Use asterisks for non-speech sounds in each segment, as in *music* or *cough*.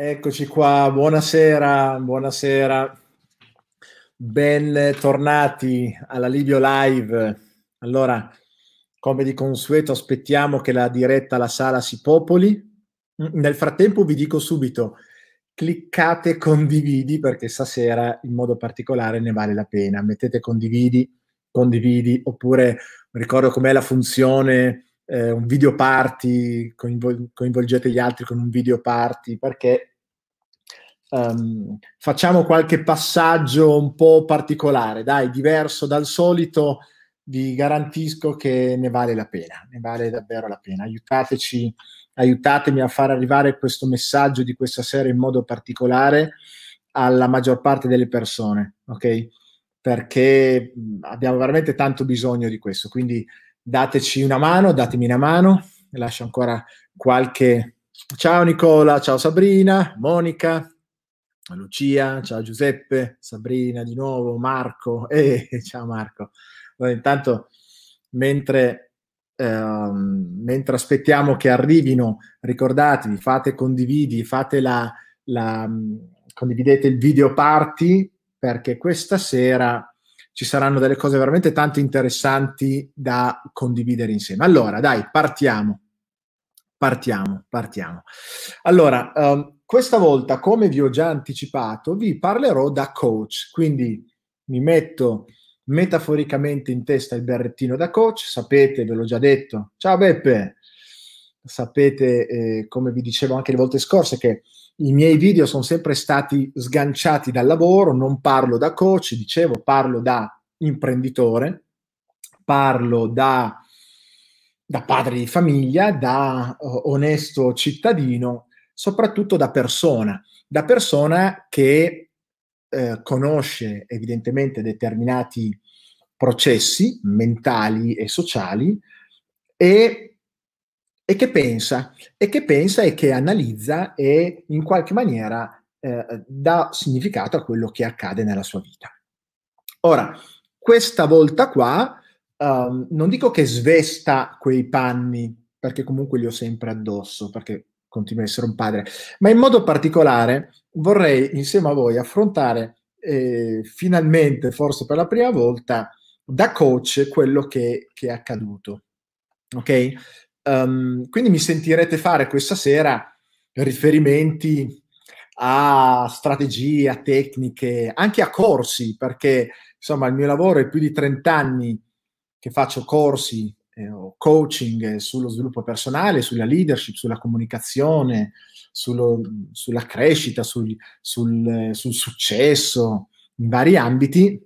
Eccoci qua, buonasera, buonasera, bentornati alla Livio Live. Allora, come di consueto, aspettiamo che la diretta alla sala si popoli. Nel frattempo vi dico subito, cliccate condividi perché stasera in modo particolare ne vale la pena. Mettete condividi, condividi, oppure ricordo com'è la funzione eh, un video party, coinvol- coinvolgete gli altri con un video party, perché um, facciamo qualche passaggio un po' particolare, dai, diverso dal solito, vi garantisco che ne vale la pena, ne vale davvero la pena. Aiutateci, aiutatemi a far arrivare questo messaggio di questa sera in modo particolare alla maggior parte delle persone, ok? Perché abbiamo veramente tanto bisogno di questo, quindi dateci una mano, datemi una mano, lascio ancora qualche... Ciao Nicola, ciao Sabrina, Monica, Lucia, ciao Giuseppe, Sabrina di nuovo, Marco, *laughs* eh, ciao Marco. Allora, intanto, mentre, ehm, mentre aspettiamo che arrivino, ricordatevi, fate condividi, fate la, la, condividete il video party, perché questa sera ci saranno delle cose veramente tanto interessanti da condividere insieme. Allora, dai, partiamo. Partiamo, partiamo. Allora, um, questa volta, come vi ho già anticipato, vi parlerò da coach, quindi mi metto metaforicamente in testa il berrettino da coach, sapete, ve l'ho già detto. Ciao Beppe! Sapete, eh, come vi dicevo anche le volte scorse, che i miei video sono sempre stati sganciati dal lavoro, non parlo da coach, dicevo, parlo da imprenditore, parlo da, da padre di famiglia, da uh, onesto cittadino, soprattutto da persona, da persona che eh, conosce evidentemente determinati processi mentali e sociali e e che pensa, e che pensa e che analizza e in qualche maniera eh, dà significato a quello che accade nella sua vita. Ora, questa volta qua um, non dico che svesta quei panni, perché comunque li ho sempre addosso, perché continuo ad essere un padre, ma in modo particolare vorrei insieme a voi affrontare eh, finalmente, forse per la prima volta, da coach quello che, che è accaduto. Ok? Um, quindi mi sentirete fare questa sera riferimenti a strategie, a tecniche, anche a corsi, perché insomma il mio lavoro è più di 30 anni che faccio corsi eh, o coaching sullo sviluppo personale, sulla leadership, sulla comunicazione, sullo, sulla crescita, sul, sul, sul, successo in vari ambiti.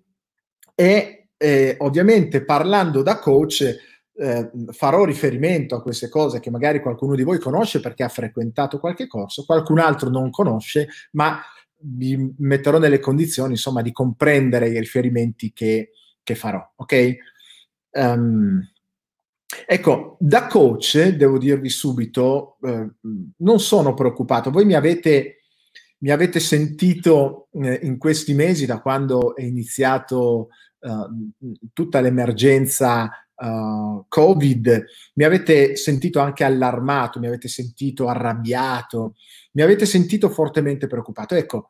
E eh, ovviamente parlando da coach eh, farò riferimento a queste cose che magari qualcuno di voi conosce perché ha frequentato qualche corso, qualcun altro non conosce, ma vi metterò nelle condizioni insomma di comprendere i riferimenti che, che farò. Ok? Um, ecco, da coach devo dirvi subito, eh, non sono preoccupato. Voi mi avete, mi avete sentito eh, in questi mesi, da quando è iniziato eh, tutta l'emergenza uh, Covid, mi avete sentito anche allarmato, mi avete sentito arrabbiato, mi avete sentito fortemente preoccupato. Ecco,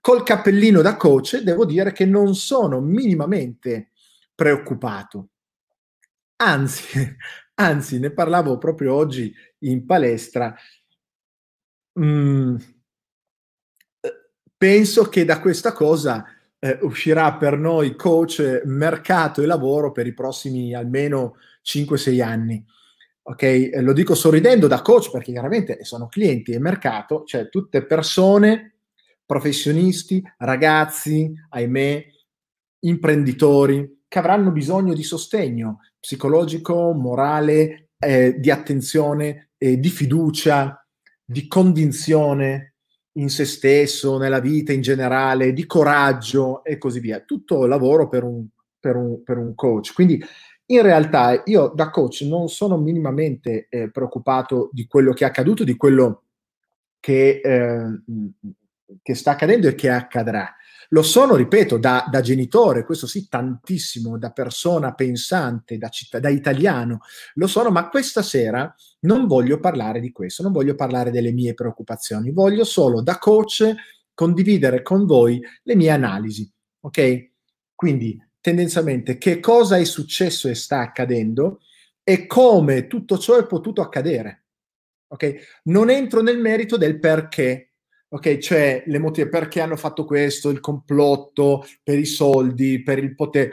col cappellino da coach devo dire che non sono minimamente preoccupato. Anzi, *laughs* anzi, ne parlavo proprio oggi in palestra. Mm, penso che da questa cosa eh, uscirà per noi coach mercato e lavoro per i prossimi almeno 5-6 anni. Ok, eh, lo dico sorridendo da coach perché chiaramente sono clienti e mercato, cioè tutte persone, professionisti, ragazzi, ahimè, imprenditori che avranno bisogno di sostegno psicologico, morale, eh, di attenzione, eh, di fiducia, di convinzione, in se stesso, nella vita in generale, di coraggio e così via. Tutto lavoro per un, per un, per un coach. Quindi in realtà io da coach non sono minimamente eh, preoccupato di quello che è accaduto, di quello che, eh, che sta accadendo e che accadrà. Lo sono, ripeto, da, da, genitore, questo sì, tantissimo, da persona pensante, da, citt- da italiano, lo sono, ma questa sera non voglio parlare di questo, non voglio parlare delle mie preoccupazioni, voglio solo da coach condividere con voi le mie analisi, ok? Quindi tendenzialmente che cosa è successo e sta accadendo e come tutto ciò è potuto accadere. Ok? Non entro nel merito del perché, ok? Cioè le motive perché hanno fatto questo, il complotto per i soldi, per il potere.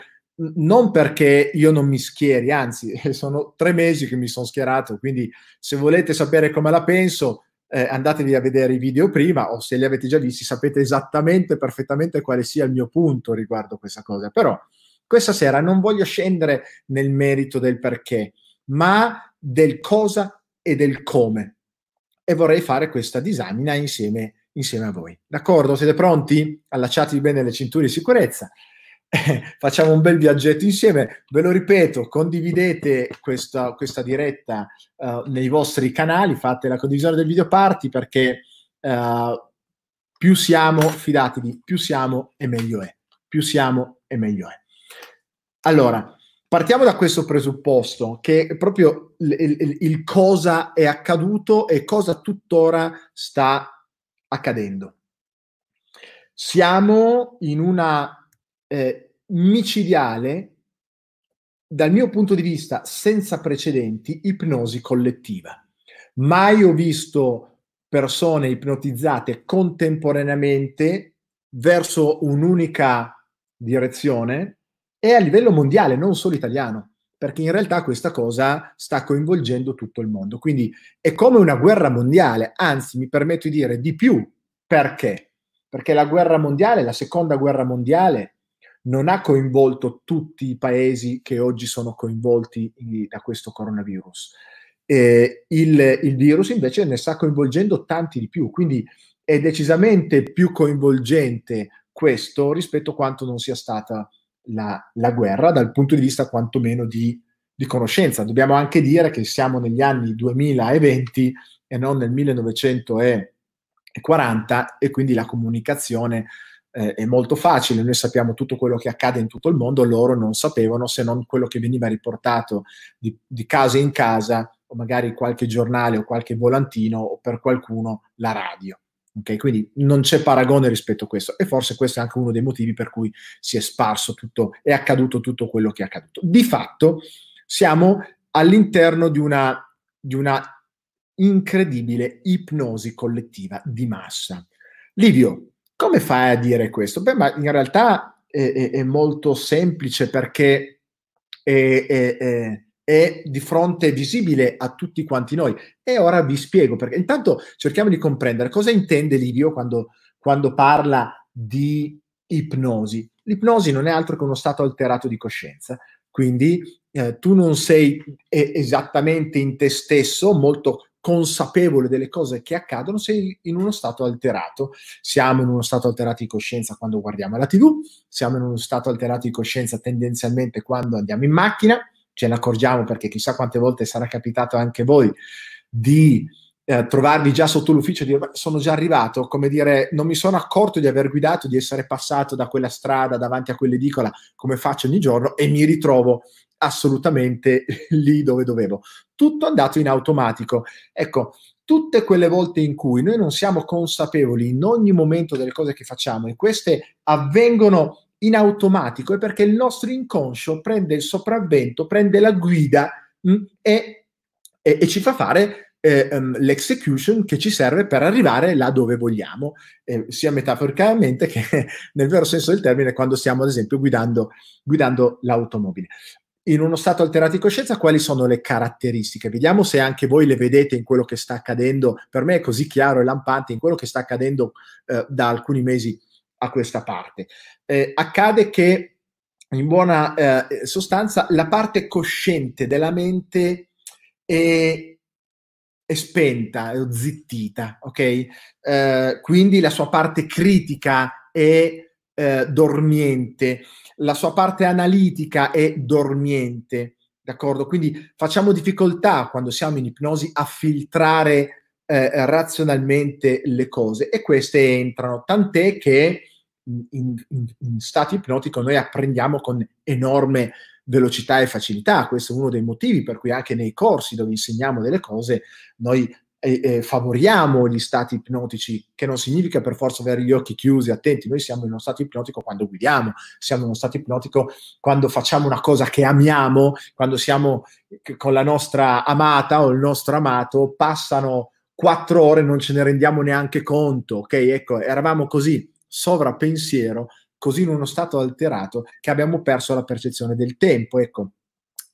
Non perché io non mi schieri, anzi, *laughs* sono tre mesi che mi sono schierato, quindi se volete sapere come la penso, eh, andatevi a vedere i video prima o se li avete già visti sapete esattamente, perfettamente quale sia il mio punto riguardo questa cosa. Però questa sera non voglio scendere nel merito del perché, ma del cosa e del come. E vorrei fare questa disamina insieme, insieme a voi. D'accordo? Siete pronti? Allacciatevi bene le cinture di sicurezza. *laughs* Facciamo un bel viaggetto insieme. Ve lo ripeto, condividete questa, questa diretta uh, nei vostri canali, fate la condivisione del video party perché uh, più siamo, fidatevi, più siamo e meglio è. Più siamo e meglio è. Allora, partiamo da questo presupposto che è proprio il, il, il cosa è accaduto e cosa tuttora sta accadendo. Siamo in una eh, micidiale, dal mio punto di vista, senza precedenti, ipnosi collettiva. Mai ho visto persone ipnotizzate contemporaneamente verso un'unica direzione e a livello mondiale, non solo italiano, perché in realtà questa cosa sta coinvolgendo tutto il mondo. Quindi è come una guerra mondiale, anzi mi permetto di dire di più. Perché? Perché la guerra mondiale, la seconda guerra mondiale, non ha coinvolto tutti i paesi che oggi sono coinvolti da questo coronavirus. Eh, il, il virus invece ne sta coinvolgendo tanti di più, quindi è decisamente più coinvolgente questo rispetto a quanto non sia stata la, la guerra dal punto di vista quantomeno di, di, conoscenza. Dobbiamo anche dire che siamo negli anni 2020 e non nel 1940 e quindi la comunicazione eh, è molto facile. Noi sappiamo tutto quello che accade in tutto il mondo, loro non sapevano se non quello che veniva riportato di, di casa in casa o magari qualche giornale o qualche volantino o per qualcuno la radio. Okay? Quindi non c'è paragone rispetto a questo e forse questo è anche uno dei motivi per cui si è sparso tutto, è accaduto tutto quello che è accaduto. Di fatto siamo all'interno di una, di una incredibile ipnosi collettiva di massa. Livio, come fai a dire questo? Beh, ma in realtà è, è, è molto semplice perché è, è di fronte visibile a tutti quanti noi. E ora vi spiego, perché intanto cerchiamo di comprendere cosa intende Livio quando, quando parla di ipnosi. L'ipnosi non è altro che uno stato alterato di coscienza, quindi eh, tu non sei esattamente in te stesso, molto consapevole delle cose che accadono, sei in uno stato alterato. Siamo in uno stato alterato di coscienza quando guardiamo la TV, siamo in uno stato alterato di coscienza tendenzialmente quando andiamo in macchina, ce ne accorgiamo perché chissà quante volte sarà capitato anche voi di eh, trovarvi già sotto l'ufficio e dire sono già arrivato, come dire non mi sono accorto di aver guidato, di essere passato da quella strada davanti a quell'edicola come faccio ogni giorno e mi ritrovo assolutamente *laughs* lì dove dovevo. Tutto andato in automatico. Ecco, tutte quelle volte in cui noi non siamo consapevoli in ogni momento delle cose che facciamo e queste avvengono in automatico è perché il nostro inconscio prende il sopravvento, prende la guida mh, mm, e, e, e, ci fa fare eh, um, l'execution che ci serve per arrivare là dove vogliamo, eh, sia metaforicamente che *laughs* nel vero senso del termine quando stiamo ad esempio guidando, guidando l'automobile. In uno stato alterato di coscienza, quali sono le caratteristiche? Vediamo se anche voi le vedete in quello che sta accadendo. Per me è così chiaro e lampante in quello che sta accadendo eh, da alcuni mesi a questa parte. Eh, accade che in buona eh, sostanza la parte cosciente della mente è, è spenta, è zittita, ok? Eh, quindi la sua parte critica è eh, dormiente, la sua parte analitica è dormiente, d'accordo? Quindi facciamo difficoltà quando siamo in ipnosi a filtrare eh, razionalmente le cose e queste entrano, tant'è che in, in, in stato ipnotico noi apprendiamo con enorme velocità e facilità. Questo è uno dei motivi per cui anche nei corsi dove insegniamo delle cose noi eh, eh, favoriamo gli stati ipnotici, che non significa per forza avere gli occhi chiusi, attenti, noi siamo in uno stato ipnotico quando guidiamo, siamo in uno stato ipnotico quando facciamo una cosa che amiamo, quando siamo con la nostra amata o il nostro amato, passano quattro ore non ce ne rendiamo neanche conto, ok? Ecco, eravamo così sovrappensiero, così in uno stato alterato che abbiamo perso la percezione del tempo, ecco.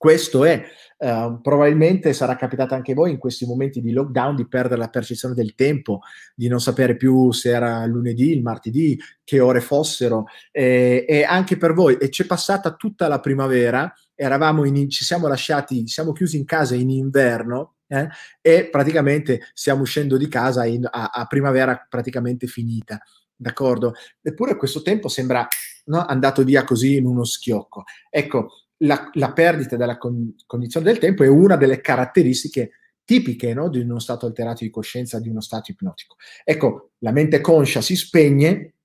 Questo è, uh, probabilmente sarà capitato anche a voi in questi momenti di lockdown di perdere la percezione del tempo, di non sapere più se era lunedì, il martedì, che ore fossero, e, e anche per voi. E c'è passata tutta la primavera, eravamo in, ci siamo lasciati, siamo chiusi in casa in inverno, eh, e praticamente stiamo uscendo di casa in, a, a, primavera praticamente finita, d'accordo? Eppure questo tempo sembra no, andato via così in uno schiocco. Ecco, la, la perdita della con, condizione del tempo è una delle caratteristiche tipiche no, di uno stato alterato di coscienza, di uno stato ipnotico. Ecco, la mente conscia si spegne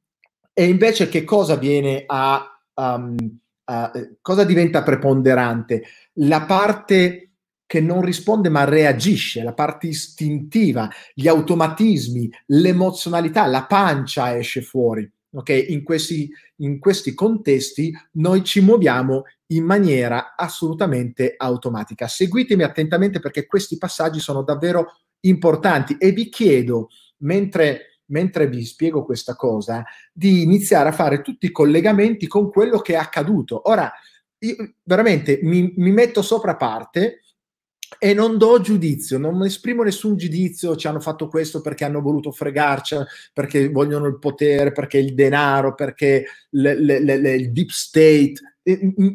e invece che cosa viene a... Um, uh, cosa diventa preponderante? La parte che non risponde ma reagisce, la parte istintiva, gli automatismi, l'emozionalità, la pancia esce fuori. Okay? In, questi, in questi contesti noi ci muoviamo in maniera assolutamente automatica. Seguitemi attentamente perché questi passaggi sono davvero importanti e vi chiedo, mentre, mentre vi spiego questa cosa, di iniziare a fare tutti i collegamenti con quello che è accaduto. Ora, io veramente mi, mi metto sopra parte e non do giudizio, non esprimo nessun giudizio, ci hanno fatto questo perché hanno voluto fregarci, perché vogliono il potere, perché il denaro, perché le, le, le, il deep state.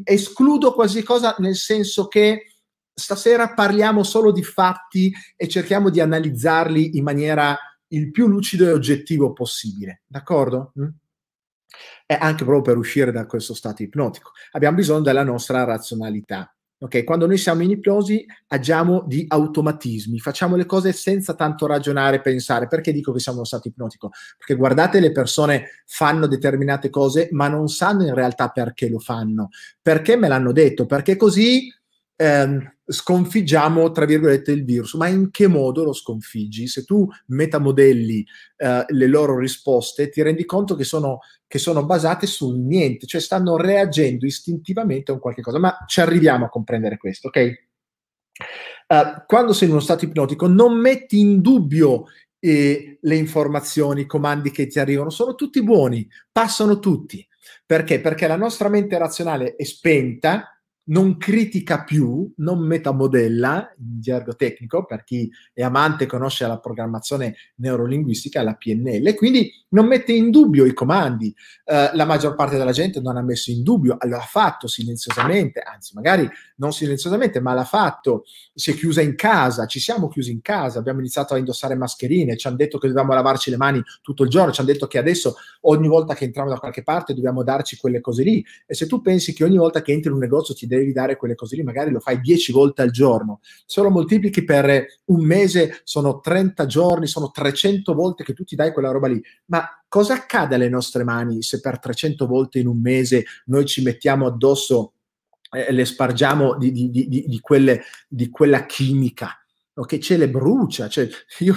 Escludo quasi cosa nel senso che stasera parliamo solo di fatti e cerchiamo di analizzarli in maniera il più lucido e oggettivo possibile, d'accordo? Mm? E anche proprio per uscire da questo stato ipnotico. Abbiamo bisogno della nostra razionalità. Ok, quando noi siamo in ipnosi agiamo di automatismi, facciamo le cose senza tanto ragionare e pensare. Perché dico che siamo uno stato ipnotico? Perché guardate, le persone fanno determinate cose, ma non sanno in realtà perché lo fanno. Perché me l'hanno detto? Perché così ehm, sconfiggiamo, tra virgolette, il virus. Ma in che modo lo sconfiggi? Se tu metamodelli eh, le loro risposte, ti rendi conto che sono, che sono basate sul niente, cioè stanno reagendo istintivamente a un qualche cosa. Ma ci arriviamo a comprendere questo, ok? Uh, quando sei in uno stato ipnotico, non metti in dubbio eh, le informazioni, i comandi che ti arrivano, sono tutti buoni, passano tutti. Perché? Perché la nostra mente razionale è spenta, non critica più, non metamodella in gergo tecnico, per chi è amante e conosce la programmazione neurolinguistica, la PNL, quindi non mette in dubbio i comandi. Uh, la maggior parte della gente non ha messo in dubbio, l'ha fatto silenziosamente, anzi magari non silenziosamente, ma l'ha fatto, si è chiusa in casa, ci siamo chiusi in casa, abbiamo iniziato a indossare mascherine, ci hanno detto che dovevamo lavarci le mani tutto il giorno, ci hanno detto che adesso ogni volta che entriamo da qualche parte dobbiamo darci quelle cose lì. E se tu pensi che ogni volta che entri in un negozio ti devi dare quelle cose lì, magari lo fai 10 volte al giorno, se lo moltiplichi per un mese sono 30 giorni, sono 300 volte che tu ti dai quella roba lì. Ma cosa accade alle nostre mani se per 300 volte in un mese noi ci mettiamo addosso eh, le spargiamo di, di, di, di, quelle, quella chimica? che ce le brucia, cioè *laughs* io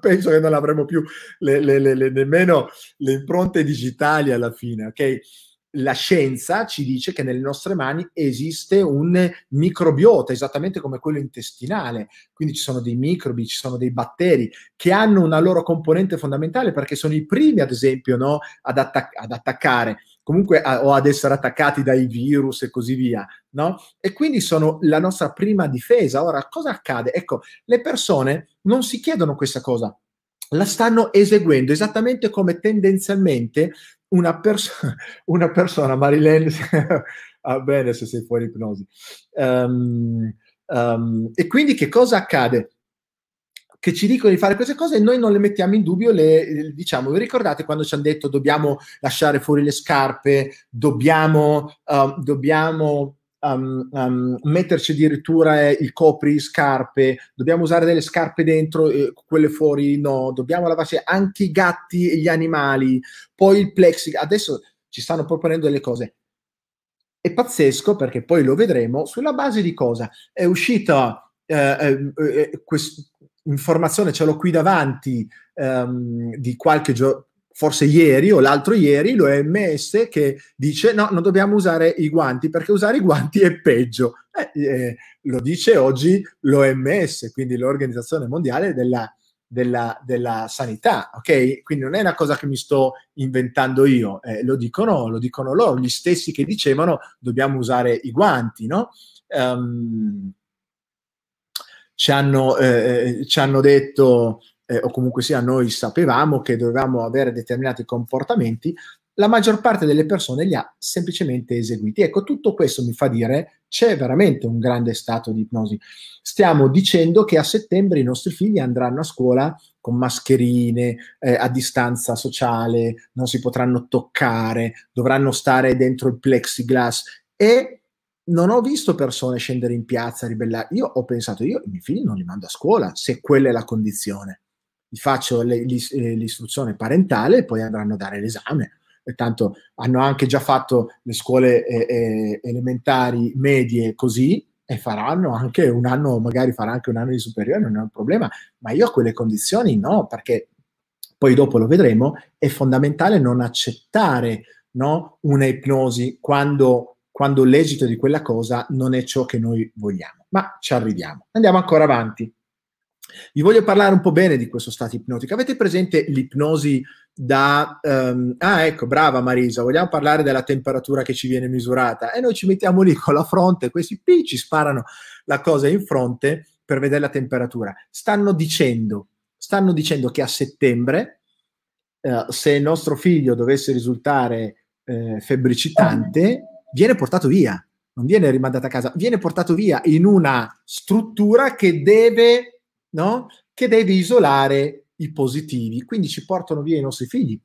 penso che non avremo più le, le, le, nemmeno le impronte digitali alla fine, ok? La scienza ci dice che nelle nostre mani esiste un microbiota, esattamente come quello intestinale. Quindi ci sono dei microbi, ci sono dei batteri che hanno una loro componente fondamentale perché sono i primi, ad esempio, no, ad, attac- ad, attaccare comunque a, o ad essere attaccati dai virus e così via, no? E quindi sono la nostra prima difesa. Ora, cosa accade? Ecco, le persone non si chiedono questa cosa, la stanno eseguendo esattamente come tendenzialmente una, perso- *laughs* una persona, Marilyn, *laughs* va bene se sei fuori ipnosi. Um, um, e quindi che cosa accade? Che ci dicono di fare queste cose e noi non le mettiamo in dubbio, le, diciamo, vi ricordate quando ci hanno detto dobbiamo lasciare fuori le scarpe, dobbiamo, uh, dobbiamo um, um, metterci addirittura il copri scarpe, dobbiamo usare delle scarpe dentro, eh, quelle fuori no, dobbiamo lavarci anche i gatti e gli animali, poi il plexi, adesso ci stanno proponendo delle cose. È pazzesco perché poi lo vedremo sulla base di cosa? È uscita eh, eh, eh questa informazione, ce l'ho qui davanti, ehm, di qualche giorno forse ieri o l'altro ieri, l'OMS che dice no, non dobbiamo usare i guanti perché usare i guanti è peggio. Eh, eh, lo dice oggi l'OMS, quindi l'Organizzazione Mondiale della, della, della, Sanità, ok? Quindi non è una cosa che mi sto inventando io, eh, lo, dicono, lo dicono loro, gli stessi che dicevano dobbiamo usare i guanti, no? Um, ci, hanno, eh, ci hanno detto eh, o comunque sia noi sapevamo che dovevamo avere determinati comportamenti, la maggior parte delle persone li ha semplicemente eseguiti. Ecco, tutto questo mi fa dire c'è veramente un grande stato di ipnosi. Stiamo dicendo che a settembre i nostri figli andranno a scuola con mascherine, eh, a distanza sociale, non si potranno toccare, dovranno stare dentro il plexiglass e non ho visto persone scendere in piazza a ribellare. Io ho pensato, io i miei figli non li mando a scuola se quella è la condizione gli faccio le, eh, l'istruzione parentale e poi andranno a dare l'esame. E tanto hanno anche già fatto le scuole eh, eh, elementari, medie così, e faranno anche un anno, magari farà anche un anno di superiore, non è un problema, ma io a quelle condizioni no, perché poi dopo lo vedremo, è fondamentale non accettare no, una ipnosi quando, quando l'esito di quella cosa non è ciò che noi vogliamo. Ma ci arriviamo. Andiamo ancora avanti. Vi voglio parlare un po' bene di questo stato ipnotico. Avete presente l'ipnosi da... Um, ah, ecco, brava Marisa, vogliamo parlare della temperatura che ci viene misurata e noi ci mettiamo lì con la fronte, questi P ci sparano la cosa in fronte per vedere la temperatura. Stanno dicendo, stanno dicendo che a settembre, uh, se il nostro figlio dovesse risultare uh, febbricitante, viene portato via, non viene rimandato a casa, viene portato via in una struttura che deve no? che deve isolare i positivi, quindi ci portano via i nostri figli.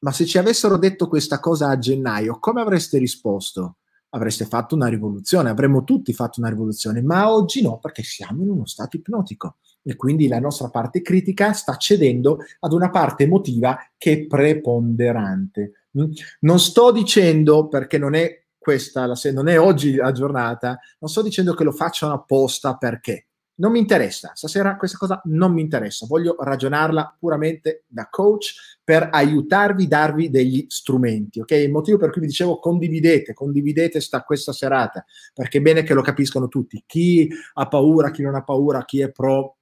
Ma se ci avessero detto questa cosa a gennaio, come avreste risposto? Avreste fatto una rivoluzione, avremmo tutti fatto una rivoluzione, ma oggi no, perché siamo in uno stato ipnotico e quindi la nostra parte critica sta cedendo ad una parte emotiva che è preponderante. Mm? Non sto dicendo, perché non è questa, non è oggi la giornata, non sto dicendo che lo facciano apposta perché non mi interessa, stasera questa cosa non mi interessa, voglio ragionarla puramente da coach per aiutarvi, darvi degli strumenti, ok? Il motivo per cui vi dicevo condividete, condividete sta, questa serata, perché è bene che lo capiscano tutti, chi ha paura, chi non ha paura, chi è pro,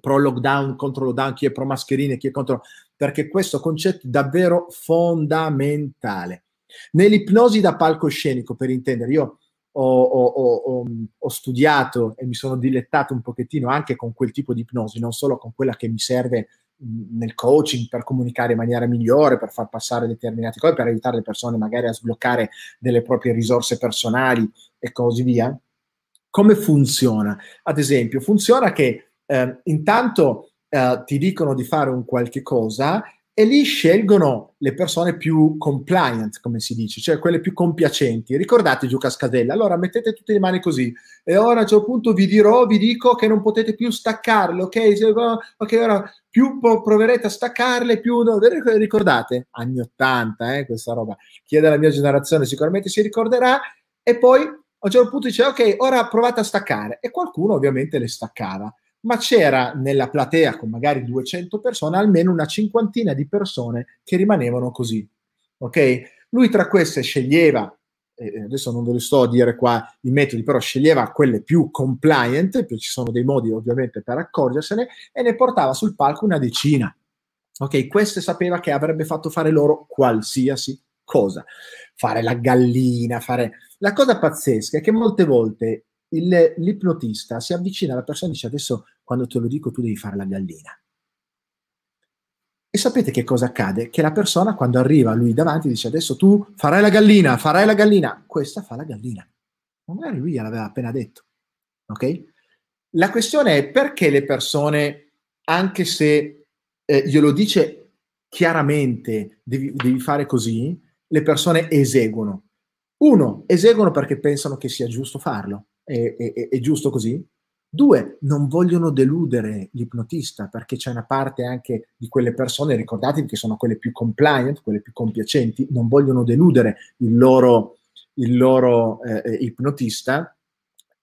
pro lockdown, contro lockdown, chi è pro mascherine, chi è contro... perché questo concetto è davvero fondamentale. Nell'ipnosi da palcoscenico, per intendere, io ho, ho, ho, studiato e mi sono dilettato un pochettino anche con quel tipo di ipnosi, non solo con quella che mi serve nel coaching per comunicare in maniera migliore, per far passare determinate cose, per aiutare le persone magari a sbloccare delle proprie risorse personali e così via. Come funziona? Ad esempio, funziona che eh, intanto eh, ti dicono di fare un qualche cosa e lì scelgono le persone più compliant, come si dice, cioè quelle più compiacenti. Ricordate giù Cascadella, allora mettete tutte le mani così e ora a un certo punto vi dirò, vi dico che non potete più staccarle, ok? Ok, ora più proverete a staccarle, più... Ricordate? Anni 80, eh, questa roba. Chi è della mia generazione sicuramente si ricorderà e poi a un certo punto dice, ok, ora provate a staccare e qualcuno ovviamente le staccava ma c'era nella platea con magari 200 persone almeno una cinquantina di persone che rimanevano così. Ok? Lui tra queste sceglieva, eh, adesso non ve lo sto a dire qua i metodi, però sceglieva quelle più compliant, ci sono dei modi ovviamente per accorgersene, e ne portava sul palco una decina. Ok, queste sapeva che avrebbe fatto fare loro qualsiasi cosa. Fare la gallina, fare... La cosa pazzesca è che molte volte il, l'ipnotista si avvicina alla persona e dice adesso quando te lo dico tu devi fare la gallina. E sapete che cosa accade? Che la persona quando arriva lui davanti dice adesso tu farai la gallina, farai la gallina, questa fa la gallina. Magari lui gliel'aveva appena detto. Ok? La questione è perché le persone, anche se eh, glielo dice chiaramente devi, devi fare così, le persone eseguono. Uno, eseguono perché pensano che sia giusto farlo, è, è, è giusto così. Due, non vogliono deludere l'ipnotista perché c'è una parte anche di quelle persone, ricordatevi che sono quelle più compliant, quelle più compiacenti, non vogliono deludere il loro, il loro eh, eh ipnotista.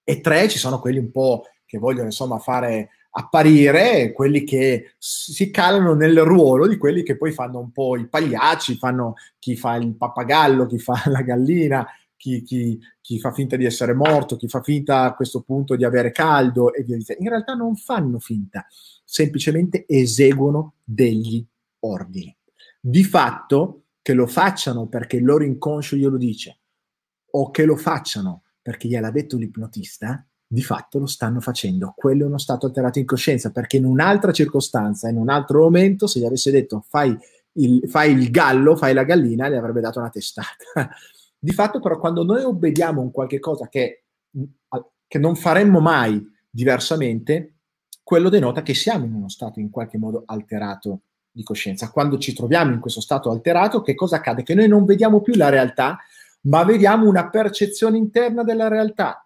E tre, ci sono quelli un po' che vogliono insomma fare apparire quelli che si calano nel ruolo di quelli che poi fanno un po' i pagliacci, fanno chi fa il pappagallo, chi fa la gallina, chi, chi, chi, fa finta di essere morto, chi fa finta a questo punto di avere caldo e via dicendo. In realtà non fanno finta, semplicemente eseguono degli ordini. Di fatto che lo facciano perché il loro inconscio glielo dice o che lo facciano perché gliel'ha detto l'ipnotista, di fatto lo stanno facendo. Quello è uno stato alterato in coscienza, perché in un'altra circostanza, in un altro momento, se gli avesse detto fai il, fai il gallo, fai la gallina, gli avrebbe dato una testata. Di fatto, però, quando noi obbediamo un qualche cosa che, che non faremmo mai diversamente, quello denota che siamo in uno stato in qualche modo alterato di coscienza. Quando ci troviamo in questo stato alterato, che cosa accade? Che noi non vediamo più la realtà, ma vediamo una percezione interna della realtà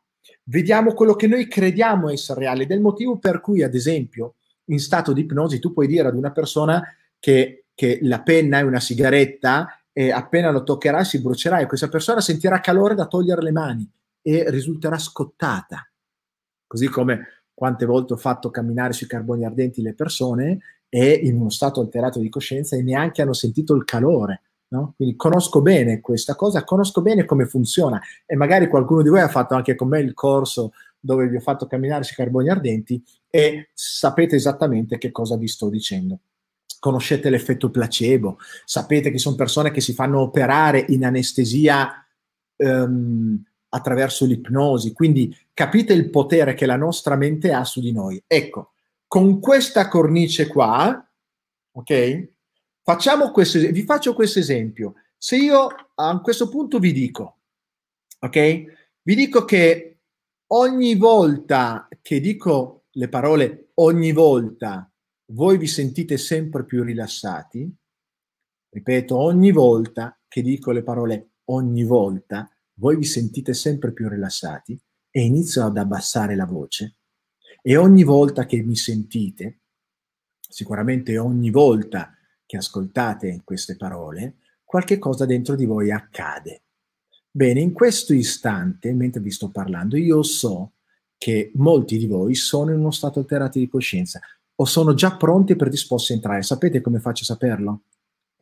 vediamo quello che noi crediamo essere reale, del motivo per cui, ad esempio, in stato di ipnosi tu puoi dire ad una persona che, che la penna è una sigaretta e appena lo toccherà si brucerà e questa persona sentirà calore da togliere le mani e risulterà scottata. Così come quante volte ho fatto camminare sui carboni ardenti le persone e in uno stato alterato di coscienza e neanche hanno sentito il calore No? Quindi conosco bene questa cosa, conosco bene come funziona e magari qualcuno di voi ha fatto anche con me il corso dove vi ho fatto camminare sui carboni ardenti e sapete esattamente che cosa vi sto dicendo. Conoscete l'effetto placebo, sapete che sono persone che si fanno operare in anestesia um, attraverso l'ipnosi, quindi capite il potere che la nostra mente ha su di noi. Ecco, con questa cornice qua, ok? Facciamo questo, vi faccio questo esempio. Se io a questo punto vi dico, ok? Vi dico che ogni volta che dico le parole ogni volta, voi vi sentite sempre più rilassati. Ripeto, ogni volta che dico le parole ogni volta, voi vi sentite sempre più rilassati e inizio ad abbassare la voce. E ogni volta che mi sentite, sicuramente ogni volta che ascoltate queste parole, qualche cosa dentro di voi accade. Bene, in questo istante, mentre vi sto parlando, io so che molti di voi sono in uno stato alterato di coscienza o sono già pronti e predisposti a entrare. Sapete come faccio a saperlo?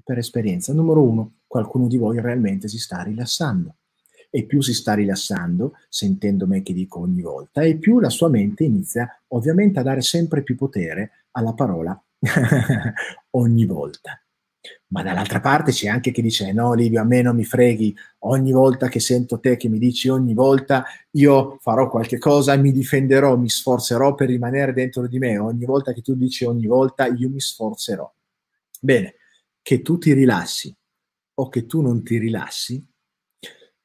Per esperienza. Numero uno, qualcuno di voi realmente si sta rilassando. E più si sta rilassando, sentendo me che dico ogni volta, e più la sua mente inizia ovviamente a dare sempre più potere alla parola *laughs* ogni volta. Ma dall'altra parte c'è anche chi dice: No, Livio, a me non mi freghi. Ogni volta che sento te che mi dici ogni volta, io farò qualche cosa, mi difenderò, mi sforzerò per rimanere dentro di me. Ogni volta che tu dici ogni volta, io mi sforzerò. Bene, che tu ti rilassi o che tu non ti rilassi,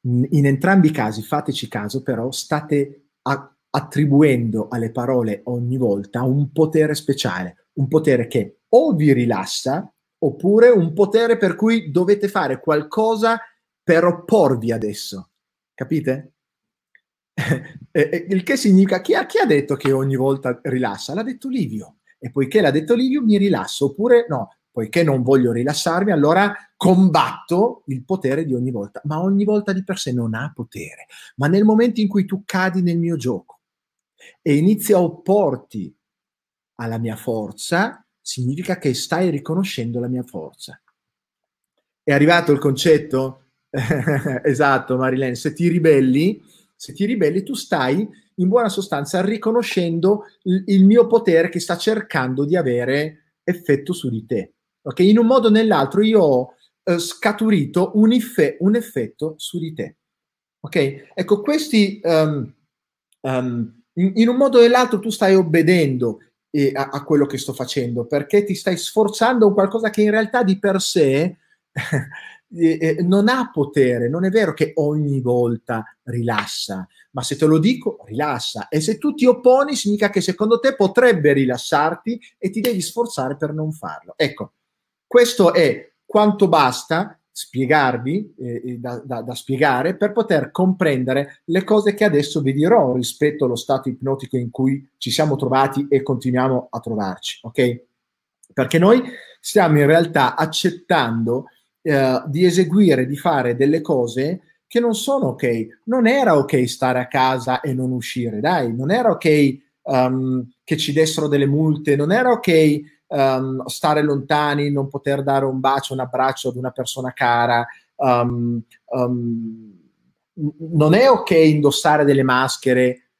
in entrambi i casi, fateci caso, però state a- attribuendo alle parole ogni volta un potere speciale un potere che o vi rilassa oppure un potere per cui dovete fare qualcosa per opporvi adesso. Capite? *laughs* Il che significa chi ha, chi ha detto che ogni volta rilassa? L'ha detto Livio. E poiché l'ha detto Livio, mi rilasso. Oppure no, poiché non voglio rilassarmi, allora combatto il potere di ogni volta. Ma ogni volta di per sé non ha potere. Ma nel momento in cui tu cadi nel mio gioco e inizi a opporti alla mia forza, significa che stai riconoscendo la mia forza. È arrivato il concetto? *laughs* esatto, Marilene, se ti ribelli, se ti ribelli tu stai in buona sostanza riconoscendo il, il mio potere che sta cercando di avere effetto su di te. Ok? In un modo o nell'altro io ho eh, scaturito un, ife, un, effetto su di te. Ok? Ecco, questi um, um, in, in un modo o nell'altro tu stai obbedendo eh, a, a, quello che sto facendo, perché ti stai sforzando un qualcosa che in realtà di per sé *laughs* eh, non ha potere. Non è vero che ogni volta rilassa, ma se te lo dico, rilassa. E se tu ti opponi, significa che secondo te potrebbe rilassarti e ti devi sforzare per non farlo. Ecco, questo è quanto basta spiegarvi, eh, da, da, da, spiegare, per poter comprendere le cose che adesso vi dirò rispetto allo stato ipnotico in cui ci siamo trovati e continuiamo a trovarci, ok? Perché noi stiamo in realtà accettando eh, di eseguire, di fare delle cose che non sono ok. Non era ok stare a casa e non uscire, dai, non era ok um, che ci dessero delle multe, non era ok um, stare lontani, non poter dare un bacio, un abbraccio ad una persona cara. Um, um, non è ok indossare delle maschere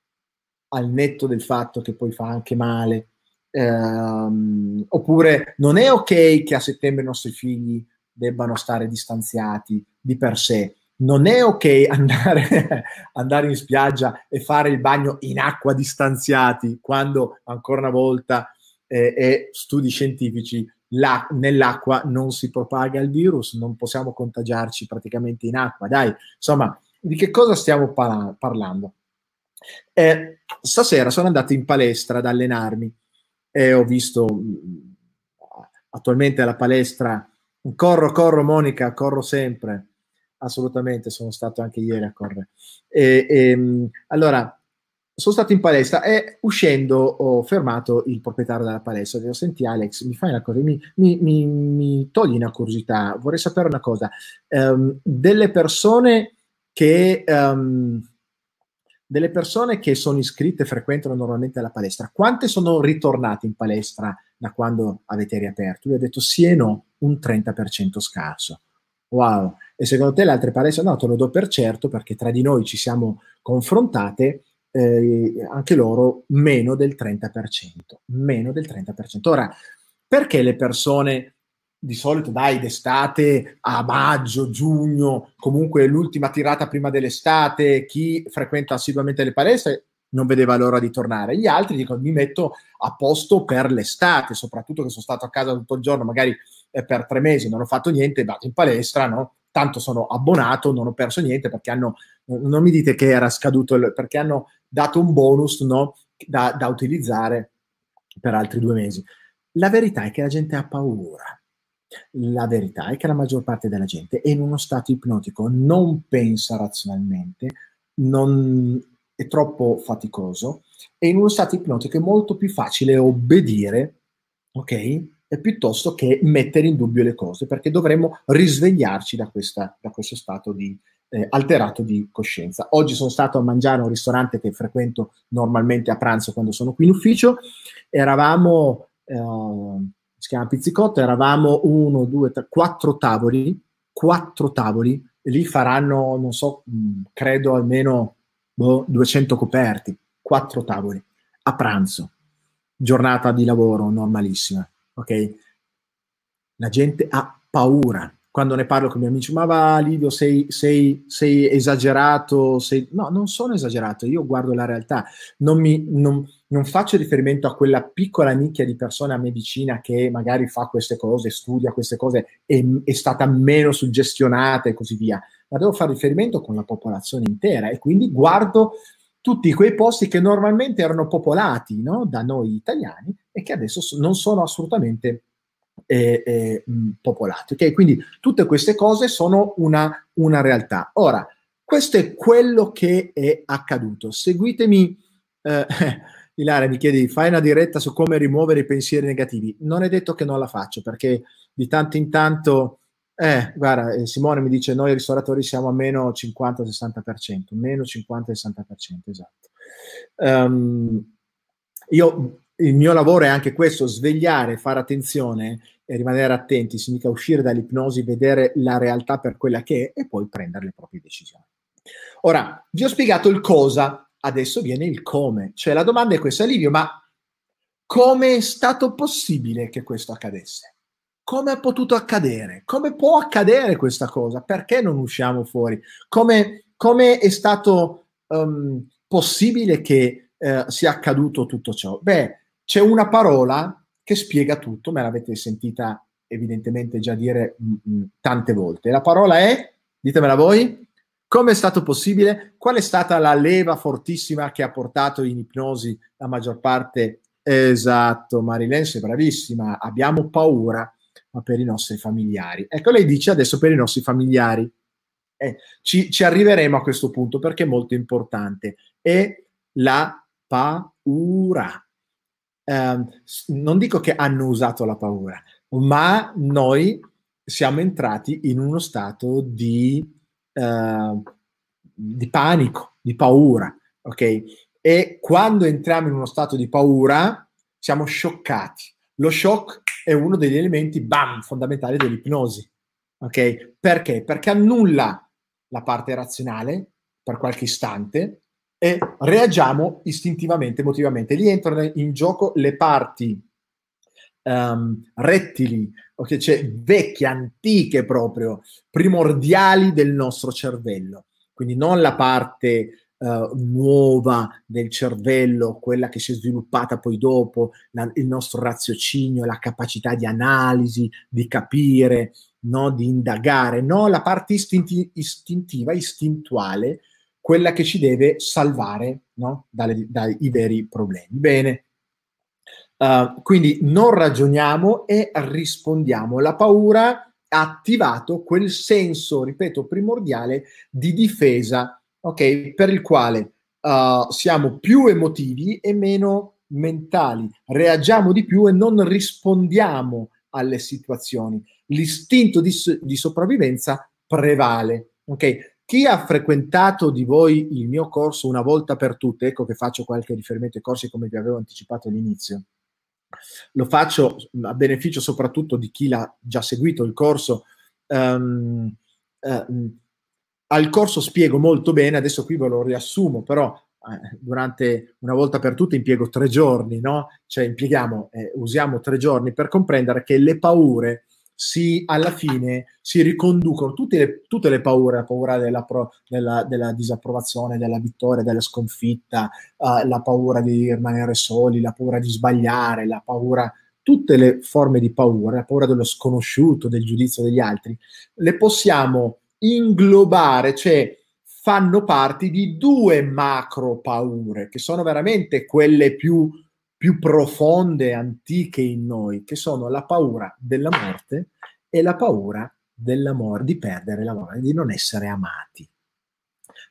al netto del fatto che poi fa anche male. Um, oppure non è ok che a settembre i nostri figli debbano stare distanziati di per sé. Non è ok *laughs* andare, andare in spiaggia e fare il bagno in acqua distanziati quando ancora una volta eh, e studi scientifici, la, nell'acqua non si propaga il virus, non possiamo contagiarci praticamente in acqua. Dai, insomma, di che cosa stiamo par- parlando? Eh, stasera sono andato in palestra ad allenarmi e ho visto mm, attualmente alla palestra corro, corro Monica, corro sempre assolutamente sono stato anche ieri a correre e, e, mm, allora sono stato in palestra e uscendo ho fermato il proprietario della palestra ho detto, senti Alex, mi fai una cosa, mi, mi, mi, mi togli una curiosità, vorrei sapere una cosa, um, delle persone che... Um, delle persone che sono iscritte e frequentano normalmente la palestra, quante sono ritornate in palestra da quando avete riaperto? Lui ha detto sì e no, un 30% scarso. Wow! E secondo te le altre palestre? No, te lo do per certo perché tra di noi ci siamo confrontate eh, anche loro meno del 30%. Meno del 30%. Ora, perché le persone di solito dai d'estate a maggio, giugno, comunque l'ultima tirata prima dell'estate, chi frequenta assiduamente le palestre non vedeva l'ora di tornare. Gli altri dicono mi metto a posto per l'estate, soprattutto che sono stato a casa tutto il giorno, magari eh, per tre mesi, non ho fatto niente, vado in palestra, no? Tanto sono abbonato, non ho perso niente perché hanno, non mi dite che era scaduto, il, perché hanno dato un bonus no, da, da utilizzare per altri due mesi. La verità è che la gente ha paura. La verità è che la maggior parte della gente è in uno stato ipnotico, non pensa razionalmente, non, è troppo faticoso e in uno stato ipnotico è molto più facile obbedire, ok? E piuttosto che mettere in dubbio le cose, perché dovremmo risvegliarci da, questa, da questo stato di, eh, alterato di coscienza. Oggi sono stato a mangiare a un ristorante che frequento normalmente a pranzo quando sono qui in ufficio. Eravamo, eh, si chiama Pizzicotto, eravamo uno, due, tre, quattro tavoli, quattro tavoli, lì faranno, non so, mm, credo almeno boh, 200 coperti, quattro tavoli, a pranzo, giornata di lavoro normalissima, ok? La gente ha paura quando ne parlo con i miei amici, ma va Livio, sei, sei, sei esagerato, sei... no, non sono esagerato, io guardo la realtà, non, mi, non, non, faccio riferimento a quella piccola nicchia di persone a me vicina che magari fa queste cose, studia queste cose, e è stata meno suggestionata e così via, ma devo fare riferimento con la popolazione intera e quindi guardo tutti quei posti che normalmente erano popolati no? da noi italiani e che adesso non sono assolutamente eh, eh, popolati. Okay? Quindi tutte queste cose sono una, una, realtà. Ora, questo è quello che è accaduto. Seguitemi. Eh, *laughs* Ilaria mi chiede, fai una diretta su come rimuovere i pensieri negativi. Non è detto che non la faccio perché di tanto in tanto, eh, guarda, eh, Simone mi dice, noi ristoratori siamo a meno 50-60%, meno 50-60%, esatto. Um, io il mio lavoro è anche questo, svegliare, fare attenzione e rimanere attenti, significa uscire dall'ipnosi, vedere la realtà per quella che è e poi prendere le proprie decisioni. Ora, vi ho spiegato il cosa, adesso viene il come. Cioè la domanda è questa, Livio, ma come è stato possibile che questo accadesse? Come è potuto accadere? Come può accadere questa cosa? Perché non usciamo fuori? Come, come è stato um, possibile che uh, sia accaduto tutto ciò? Beh, c'è una parola che spiega tutto, me l'avete sentita evidentemente già dire mh, mm, mh, mm, tante volte. La parola è, ditemela voi, come è stato possibile? Qual è stata la leva fortissima che ha portato in ipnosi la maggior parte? Esatto, Marilense, bravissima. Abbiamo paura. ma per i nostri familiari. Ecco, lei dice adesso per i nostri familiari. Eh, ci, ci arriveremo a questo punto perché è molto importante. È la paura. Eh, non dico che hanno usato la paura, ma noi siamo entrati in uno stato di, eh, di panico, di paura, ok? E quando entriamo in uno stato di paura siamo scioccati. Lo shock è uno degli elementi, bam, fondamentali dell'ipnosi, ok? Perché? Perché annulla la parte razionale per qualche istante e reagiamo istintivamente, emotivamente. Lì entrano in gioco le parti um, rettili, okay? cioè vecchie, antiche proprio, primordiali del nostro cervello. Quindi non la parte uh, nuova del cervello, quella che si è sviluppata poi dopo, la, il nostro raziocinio, la capacità di analisi, di capire, no? di indagare, no, la parte istinti- istintiva, istintuale, quella che ci deve salvare no? Dalle, dai veri problemi. Bene, uh, quindi non ragioniamo e rispondiamo. La paura ha attivato quel senso, ripeto, primordiale di difesa, ok, per il quale uh, siamo più emotivi e meno mentali, reagiamo di più e non rispondiamo alle situazioni. L'istinto di, di sopravvivenza prevale, ok? Chi ha frequentato di voi il mio corso una volta per tutte, ecco che faccio qualche riferimento ai corsi come vi avevo anticipato all'inizio, lo faccio a beneficio soprattutto di chi l'ha già seguito il corso. Um, uh, al corso spiego molto bene, adesso qui ve lo riassumo, però eh, durante una volta per tutte impiego tre giorni, no? Cioè impieghiamo, eh, usiamo tre giorni per comprendere che le paure si, alla fine si riconducono tutte le, tutte le paure, la paura della, pro, della, della, disapprovazione, della vittoria, della sconfitta, uh, la paura di rimanere soli, la paura di sbagliare, la paura, tutte le forme di paura, la paura dello sconosciuto, del giudizio degli altri, le possiamo inglobare, cioè fanno parte di due macro paure, che sono veramente quelle più più profonde, antiche in noi, che sono la paura della morte e la paura dell'amore, di perdere l'amore, di non essere amati.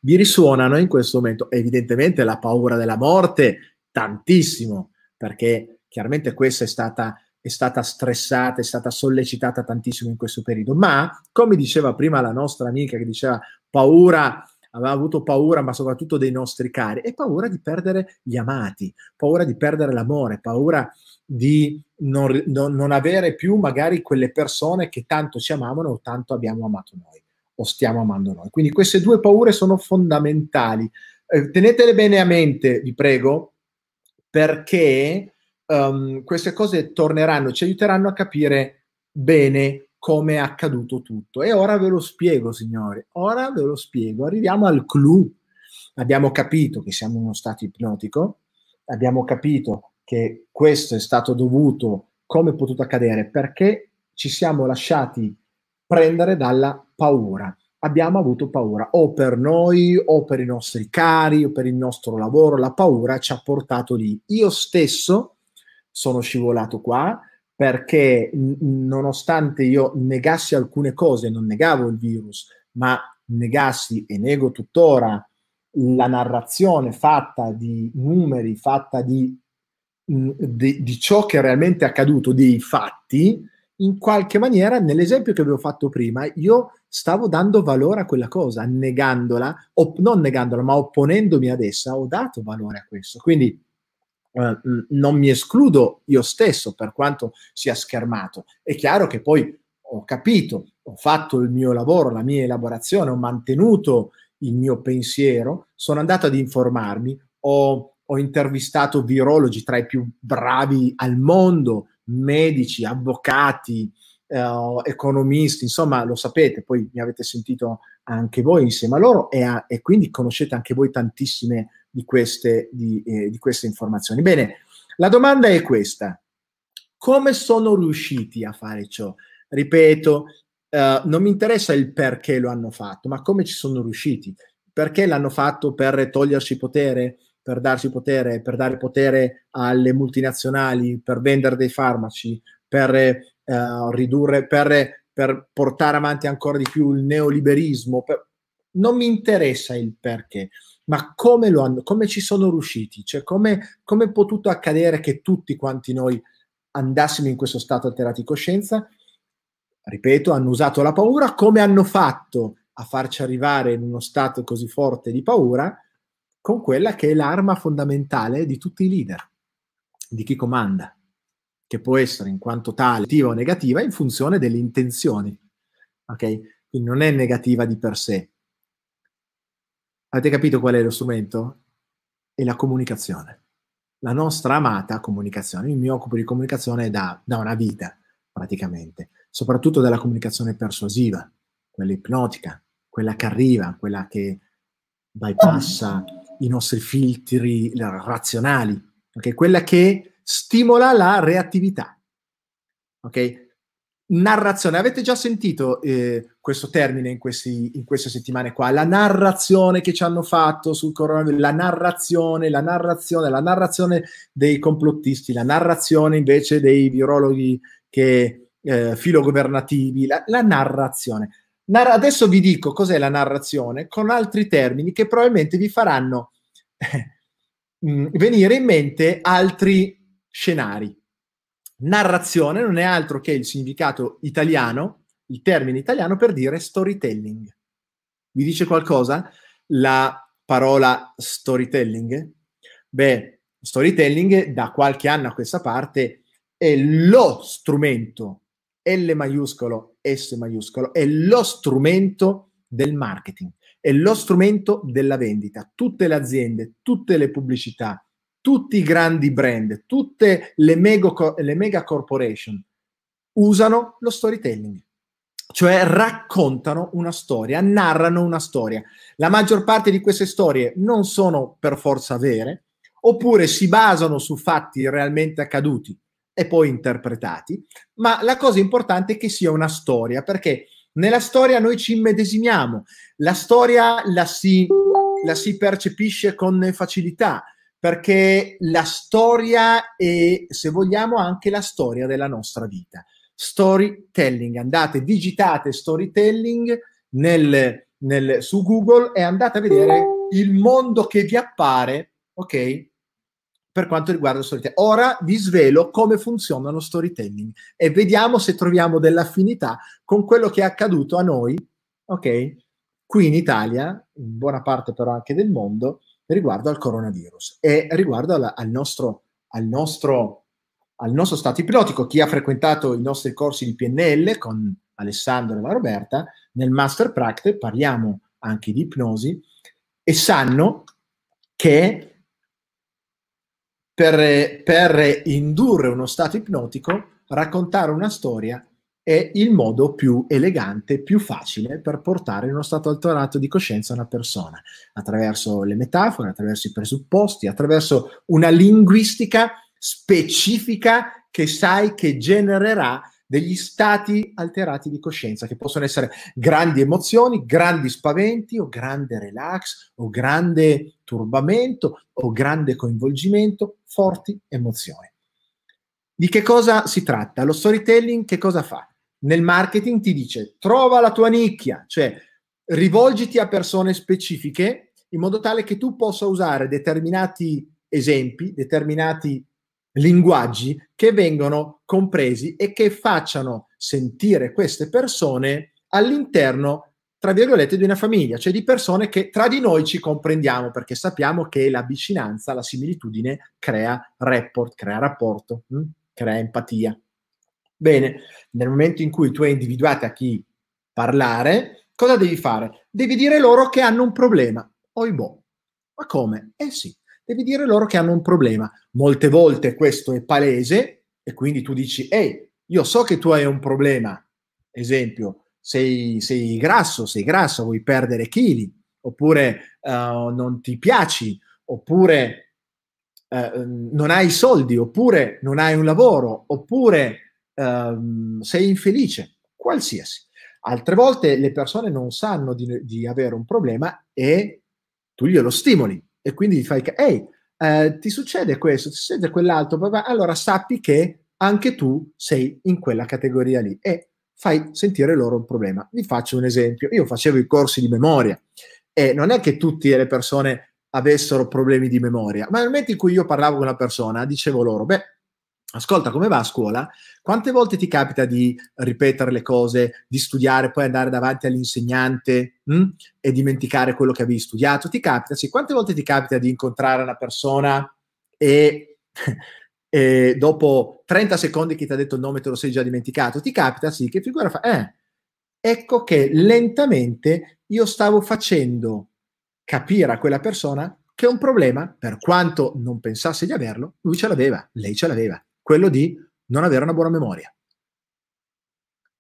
Vi risuonano in questo momento evidentemente la paura della morte tantissimo, perché chiaramente questa è stata, è stata stressata, è stata sollecitata tantissimo in questo periodo, ma come diceva prima la nostra amica che diceva paura aveva avuto paura, ma soprattutto dei nostri cari, e paura di perdere gli amati, paura di perdere l'amore, paura di non, non, non avere più magari quelle persone che tanto ci amavano o tanto abbiamo amato noi o stiamo amando noi. Quindi queste due paure sono fondamentali. Eh, tenetele bene a mente, vi prego, perché um, queste cose torneranno, ci aiuteranno a capire bene come è accaduto tutto. E ora ve lo spiego, signori, ora ve lo spiego. Arriviamo al clou. Abbiamo capito che siamo in uno stato ipnotico, abbiamo capito che questo è stato dovuto, come è potuto accadere, perché ci siamo lasciati prendere dalla paura. Abbiamo avuto paura o per noi o per i nostri cari o per il nostro lavoro. La paura ci ha portato lì. Io stesso sono scivolato qua, perché nonostante io negassi alcune cose, non negavo il virus, ma negassi e nego tuttora la narrazione fatta di numeri, fatta di, di, di ciò che è realmente accaduto, dei fatti, in qualche maniera, nell'esempio che avevo fatto prima, io stavo dando valore a quella cosa, negandola, o non negandola, ma opponendomi ad essa, ho dato valore a questo. Quindi eh, non mi escludo io stesso per quanto sia schermato. È chiaro che poi ho capito, ho fatto il mio lavoro, la mia elaborazione, ho mantenuto il mio pensiero, sono andato ad informarmi, ho, ho intervistato virologi tra i più bravi al mondo, medici, avvocati, eh, economisti, insomma lo sapete, poi mi avete sentito anche voi insieme a loro e, a, e quindi conoscete anche voi tantissime di queste, di, eh, di queste informazioni. Bene, la domanda è questa. Come sono riusciti a fare ciò? Ripeto, Uh, non mi interessa il perché lo hanno fatto, ma come ci sono riusciti. Perché l'hanno fatto per togliersi potere, per darsi potere, per dare potere alle multinazionali, per vendere dei farmaci, per uh, ridurre, per, per, portare avanti ancora di più il neoliberismo. Per... Non mi interessa il perché, ma come, hanno, come ci sono riusciti, cioè come, come è potuto accadere che tutti quanti noi andassimo in questo stato alterato di coscienza. Ripeto, hanno usato la paura, come hanno fatto a farci arrivare in uno stato così forte di paura con quella che è l'arma fondamentale di tutti i leader, di chi comanda, che può essere in quanto tale positiva o negativa in funzione delle intenzioni. Ok? Quindi non è negativa di per sé. Avete capito qual è lo strumento? È la comunicazione. La nostra amata comunicazione. Io mi occupo di comunicazione da, da una vita, praticamente, soprattutto della comunicazione persuasiva, quella ipnotica, quella che arriva, quella che bypassa i nostri filtri razionali, okay? quella che stimola la reattività. Ok? Narrazione, avete già sentito eh, questo termine in, questi, in, queste settimane qua? La narrazione che ci hanno fatto sul coronavirus, la narrazione, la narrazione, la narrazione dei complottisti, la narrazione invece dei virologhi che, eh, filogovernativi, la, la narrazione. Nar- adesso vi dico cos'è la narrazione con altri termini che probabilmente vi faranno eh, *laughs* venire in mente altri scenari. Narrazione non è altro che il significato italiano, il termine italiano per dire storytelling. Vi dice qualcosa la parola storytelling? Beh, storytelling da qualche anno a questa parte è lo strumento L maiuscolo, S maiuscolo, è lo strumento del marketing, è lo strumento della vendita. Tutte le aziende, tutte le pubblicità, tutti i grandi brand, tutte le mega, le mega corporation usano lo storytelling, cioè raccontano una storia, narrano una storia. La maggior parte di queste storie non sono per forza vere, oppure si basano su fatti realmente accaduti e poi interpretati, ma la cosa importante è che sia una storia, perché nella storia noi ci immedesimiamo, la storia la si, la si percepisce con facilità, perché la storia è, se vogliamo, anche la storia della nostra vita. Storytelling, andate, digitate storytelling nel, nel, su Google e andate a vedere il mondo che vi appare, ok? per quanto riguarda lo storytelling. Ora vi svelo come funziona lo storytelling e vediamo se troviamo dell'affinità con quello che è accaduto a noi, ok? Qui in Italia, in buona parte però anche del mondo, riguardo al coronavirus e riguardo al, al, nostro, al, nostro, al nostro stato ipnotico. Chi ha frequentato i nostri corsi di PNL con Alessandro e la Roberta, nel Master Practice parliamo anche di ipnosi e sanno che per, per indurre uno stato ipnotico, raccontare una storia è il modo più elegante, più facile per portare in uno stato alterato di coscienza una persona, attraverso le metafore, attraverso i presupposti, attraverso una linguistica specifica che sai che genererà degli stati alterati di coscienza, che possono essere grandi emozioni, grandi spaventi o grande relax o grande turbamento o grande coinvolgimento, forti emozioni. Di che cosa si tratta? Lo storytelling che cosa fa? Nel marketing ti dice trova la tua nicchia, cioè rivolgiti a persone specifiche in modo tale che tu possa usare determinati esempi, determinati linguaggi che vengono compresi e che facciano sentire queste persone all'interno, tra virgolette, di una famiglia, cioè di persone che tra di noi ci comprendiamo perché sappiamo che la vicinanza, la similitudine crea rapport, crea rapporto, mh? Hm? crea empatia. Bene, nel momento in cui tu hai individuato a chi parlare, cosa devi fare? Devi dire loro che hanno un problema. Oibò. Ma come? Eh sì, devi dire loro che hanno un problema. Molte volte questo è palese e quindi tu dici, ehi, io so che tu hai un problema, esempio, sei, sei grasso, sei grasso, vuoi perdere chili, oppure uh, non ti piaci, oppure uh, non hai soldi, oppure non hai un lavoro, oppure uh, sei infelice, qualsiasi. Altre volte le persone non sanno di, di avere un problema e tu glielo stimoli e quindi fai che, ehi, eh, ti succede questo, ti succede quell'altro, allora sappi che anche tu sei in quella categoria lì e fai sentire loro un problema. Vi faccio un esempio. Io facevo i corsi di memoria e non è che tutte le persone avessero problemi di memoria, ma nel momento in cui io parlavo con una persona, dicevo loro, beh, ascolta come va a scuola? Quante volte ti capita di ripetere le cose, di studiare, poi andare davanti all'insegnante mh, hm, e dimenticare quello che avevi studiato? Ti capita? Sì, quante volte ti capita di incontrare una persona e, *laughs* e dopo 30 secondi che ti ha detto il nome te lo sei già dimenticato? Ti capita? Sì, che figura fa? Eh, ecco che lentamente io stavo facendo capire a quella persona che un problema, per quanto non pensasse di averlo, lui ce l'aveva, lei ce l'aveva quello di non avere una buona memoria.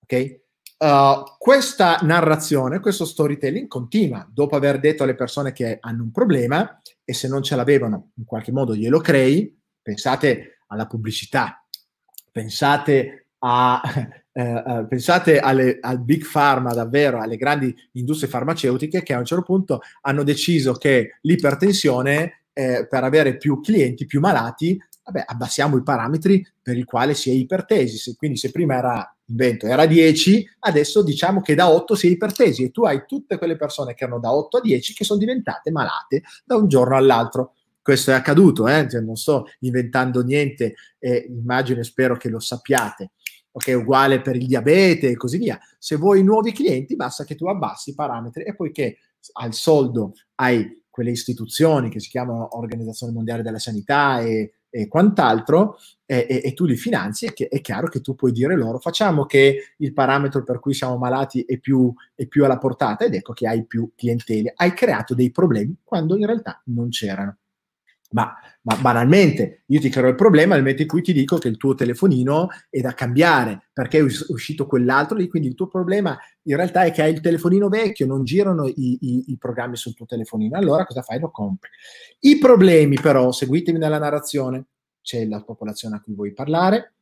Ok? Uh, questa narrazione, questo storytelling continua dopo aver detto alle persone che hanno un problema e se non ce l'avevano in qualche modo glielo crei, pensate alla pubblicità, pensate, a, eh, uh, pensate alle, al big pharma davvero, alle grandi industrie farmaceutiche che a un certo punto hanno deciso che l'ipertensione eh, per avere più clienti, più malati, vabbè, abbassiamo i parametri per il quale si è ipertesi. Quindi se prima era invento era 10, adesso diciamo che da 8 si è ipertesi e tu hai tutte quelle persone che erano da 8 a 10 che sono diventate malate da un giorno all'altro. Questo è accaduto, eh? cioè, non sto inventando niente, eh, immagino e spero che lo sappiate. Ok, uguale per il diabete e così via. Se vuoi nuovi clienti, basta che tu abbassi i parametri e poiché al soldo hai quelle istituzioni che si chiamano Organizzazione Mondiale della Sanità e e quant'altro, e, e, e, tu li finanzi, è, che, è chiaro che tu puoi dire loro facciamo che il parametro per cui siamo malati è più, è più alla portata ed ecco che hai più clientele. Hai creato dei problemi quando in realtà non c'erano. Ma, ma, banalmente, io ti creo il problema nel momento in cui ti dico che il tuo telefonino è da cambiare perché è uscito quell'altro lì, quindi il tuo problema in realtà è che hai il telefonino vecchio, non girano i, i, i programmi sul tuo telefonino. Allora cosa fai? Lo compri. I problemi però, seguitemi nella narrazione, c'è la popolazione a cui vuoi parlare,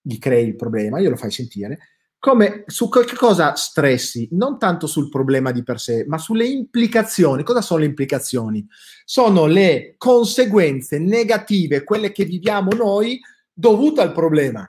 gli crei il problema, glielo fai sentire, come su che cosa stressi, non tanto sul problema di per sé, ma sulle implicazioni. Cosa sono le implicazioni? Sono le conseguenze negative, quelle che viviamo noi, dovute al problema.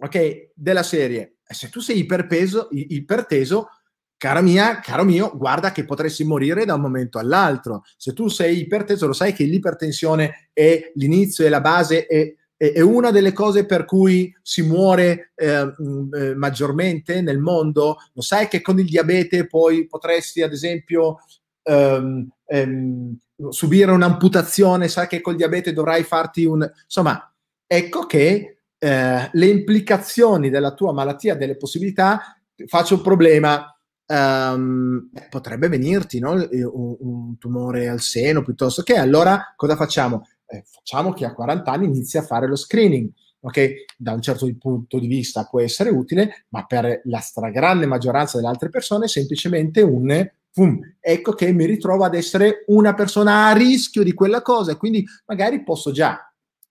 Ok? Della serie. Se tu sei iperpeso, iperteso, cara mia, caro mio, guarda che potresti morire da un momento all'altro. Se tu sei iperteso, lo sai che l'ipertensione è l'inizio e la base e è una delle cose per cui si muore eh, mm, eh, maggiormente nel mondo. Lo sai che con il diabete poi potresti, ad esempio, ehm, ehm, subire un'amputazione, sai che col diabete dovrai farti un... Insomma, ecco che eh, le implicazioni della tua malattia, delle possibilità, faccio un problema, um, potrebbe venirti no? un, un tumore al seno piuttosto che allora cosa facciamo? Eh, facciamo che a 40 anni inizi a fare lo screening. Ok, da un certo punto di vista può essere utile, ma per la stragrande maggioranza delle altre persone è semplicemente un Boom, ecco che mi ritrovo ad essere una persona a rischio di quella cosa quindi magari posso già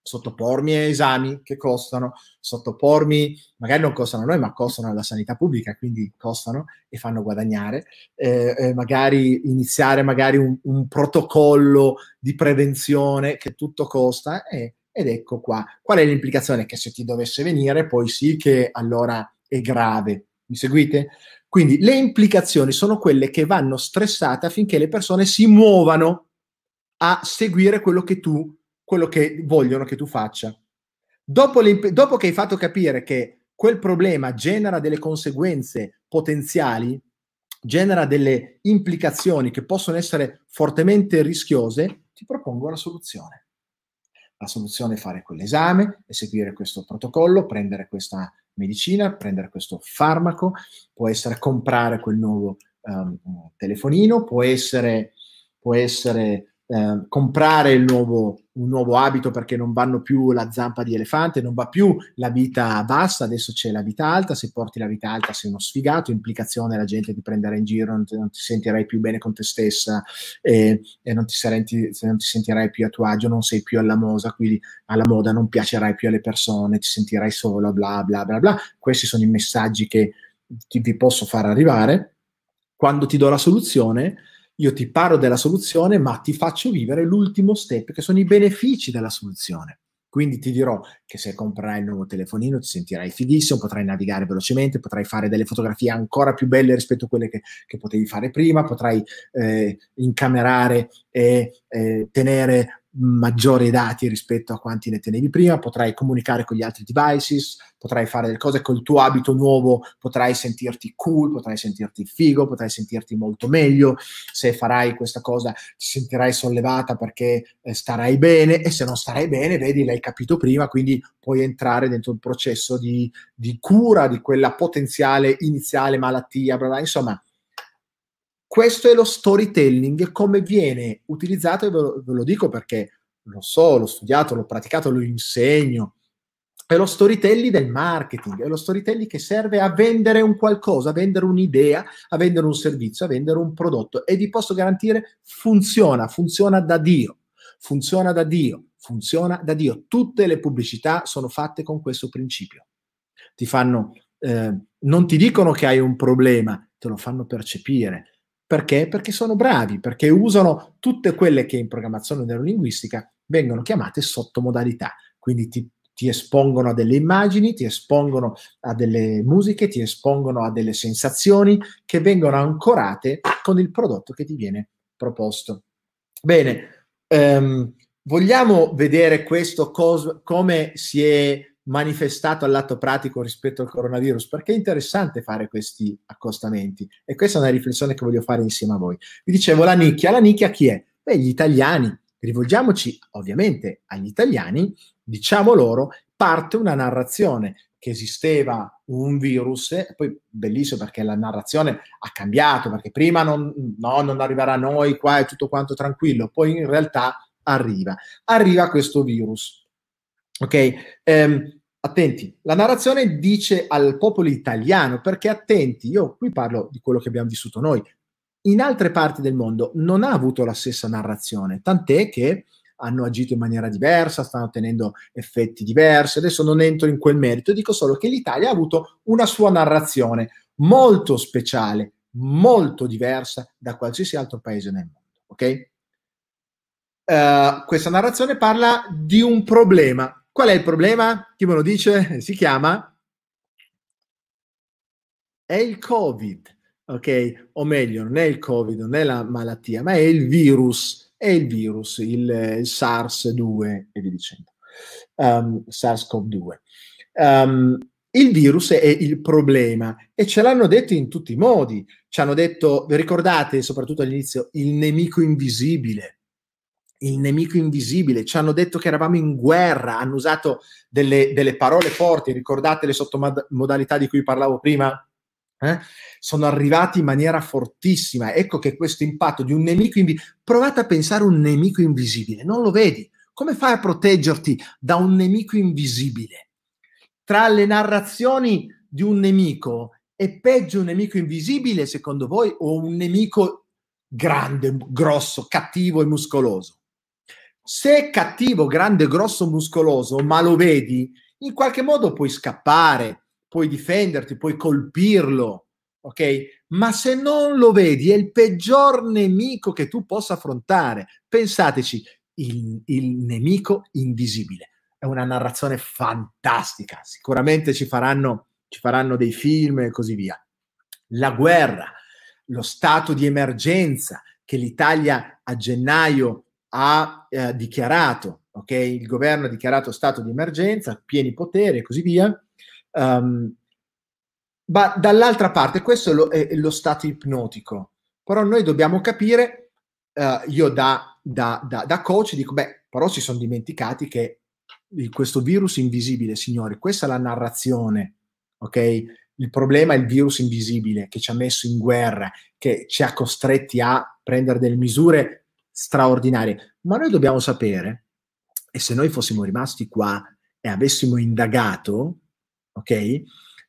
sottopormi a esami che costano, sottopormi, magari non costano a noi, ma costano alla sanità pubblica, quindi costano e fanno guadagnare, eh, eh, magari iniziare magari un, un, protocollo di prevenzione che tutto costa eh, ed ecco qua. Qual è l'implicazione? Che se ti dovesse venire, poi sì che allora è grave. Mi seguite? Quindi le implicazioni sono quelle che vanno stressate affinché le persone si muovano a seguire quello che tu quello che vogliono che tu faccia. Dopo, dopo che hai fatto capire che quel problema genera delle conseguenze potenziali, genera delle implicazioni che possono essere fortemente rischiose, ti propongo la soluzione. La soluzione è fare quell'esame, eseguire questo protocollo, prendere questa medicina, prendere questo farmaco, può essere comprare quel nuovo um, telefonino, può essere, può essere eh, comprare il nuovo, un nuovo abito perché non vanno più la zampa di elefante, non va più la vita bassa, adesso c'è la vita alta, se porti la vita alta sei uno sfigato, implicazione la gente ti prenderà in giro, non ti, non ti sentirai più bene con te stessa e, e non, ti senti, non, ti sentirai più a tuo agio, non sei più alla moda, quindi alla moda non piacerai più alle persone, ti sentirai solo, bla bla bla bla. Questi sono i messaggi che ti, vi posso far arrivare. Quando ti do la soluzione, io ti parlo della soluzione, ma ti faccio vivere l'ultimo step, che sono i benefici della soluzione. Quindi ti dirò che se comprerai il nuovo telefonino ti sentirai fighissimo, potrai navigare velocemente, potrai fare delle fotografie ancora più belle rispetto a quelle che, che potevi fare prima, potrai eh, incamerare e eh, tenere maggiori dati rispetto a quanti ne tenevi prima, potrai comunicare con gli altri devices, potrai fare delle cose col tuo abito nuovo, potrai sentirti cool, potrai sentirti figo, potrai sentirti molto meglio. Se farai questa cosa ti sentirai sollevata perché eh, starai bene e se non starai bene, vedi, l'hai capito prima, quindi puoi entrare dentro il processo di, di cura di quella potenziale iniziale malattia, bla bla, insomma questo è lo storytelling, come viene utilizzato, e ve lo, ve lo dico perché lo so, l'ho studiato, l'ho praticato, lo insegno. È lo storytelling del marketing, è lo storytelling che serve a vendere un qualcosa, a vendere un'idea, a vendere un servizio, a vendere un prodotto. E vi posso garantire, funziona, funziona da Dio, funziona da Dio, funziona da Dio. Tutte le pubblicità sono fatte con questo principio. Ti fanno, eh, non ti dicono che hai un problema, te lo fanno percepire perché? Perché sono bravi, perché usano tutte quelle che in programmazione neurolinguistica vengono chiamate sottomodalità. Quindi ti, ti espongono a delle immagini, ti espongono a delle musiche, ti espongono a delle sensazioni che vengono ancorate con il prodotto che ti viene proposto. Bene, ehm, vogliamo vedere questo cos- come si è manifestato all'atto pratico rispetto al coronavirus, perché è interessante fare questi accostamenti e questa è una riflessione che voglio fare insieme a voi. Vi dicevo la nicchia, la nicchia chi è? Beh, gli italiani. Rivolgiamoci ovviamente agli italiani, diciamo loro, parte una narrazione che esisteva un virus, e poi bellissimo perché la narrazione ha cambiato, perché prima non, no, non arriverà a noi, qua è tutto quanto tranquillo, poi in realtà arriva. Arriva questo virus. Ok? Um, attenti, la narrazione dice al popolo italiano, perché attenti, io qui parlo di quello che abbiamo vissuto noi, in altre parti del mondo non ha avuto la stessa narrazione, tant'è che hanno agito in maniera diversa, stanno ottenendo effetti diversi, adesso non entro in quel merito, dico solo che l'Italia ha avuto una sua narrazione molto speciale, molto diversa da qualsiasi altro paese nel mondo, ok? Uh, questa narrazione parla di un problema Qual è il problema? Chi me lo dice? *laughs* Si chiama è il Covid, ok? O meglio, non è il Covid, non è la malattia, ma è il virus, è il virus, il, il SARS-2 e via dicendo, um, SARS-CoV-2. Um, il virus è il problema e ce l'hanno detto in tutti i modi. Ci hanno detto, vi ricordate, soprattutto all'inizio, il nemico invisibile il nemico invisibile, ci hanno detto che eravamo in guerra, hanno usato delle, delle parole forti, ricordate le sottomodalità di cui parlavo prima? Eh? Sono arrivati in maniera fortissima. Ecco che questo impatto di un nemico invisibile, provate a pensare a un nemico invisibile, non lo vedi? Come fai a proteggerti da un nemico invisibile? Tra le narrazioni di un nemico è peggio un nemico invisibile, secondo voi, o un nemico grande, grosso, cattivo e muscoloso? Se è cattivo, grande, grosso, muscoloso, ma lo vedi, in qualche modo puoi scappare, puoi difenderti, puoi colpirlo, ok? Ma se non lo vedi, è il peggior nemico che tu possa affrontare. Pensateci, il, il nemico invisibile. È una narrazione fantastica. Sicuramente ci faranno, ci faranno dei film e così via. La guerra, lo stato di emergenza che l'Italia a gennaio ha eh, dichiarato, ok? Il governo ha dichiarato stato di emergenza, pieni poteri e così via. Um, ma dall'altra parte, questo è lo, è lo, stato ipnotico. Però noi dobbiamo capire, uh, io da, da, da, da, coach dico, beh, però si sono dimenticati che questo virus invisibile, signori, questa è la narrazione, ok? Il problema è il virus invisibile che ci ha messo in guerra, che ci ha costretti a prendere delle misure straordinarie. Ma noi dobbiamo sapere, e se noi fossimo rimasti qua e avessimo indagato, ok,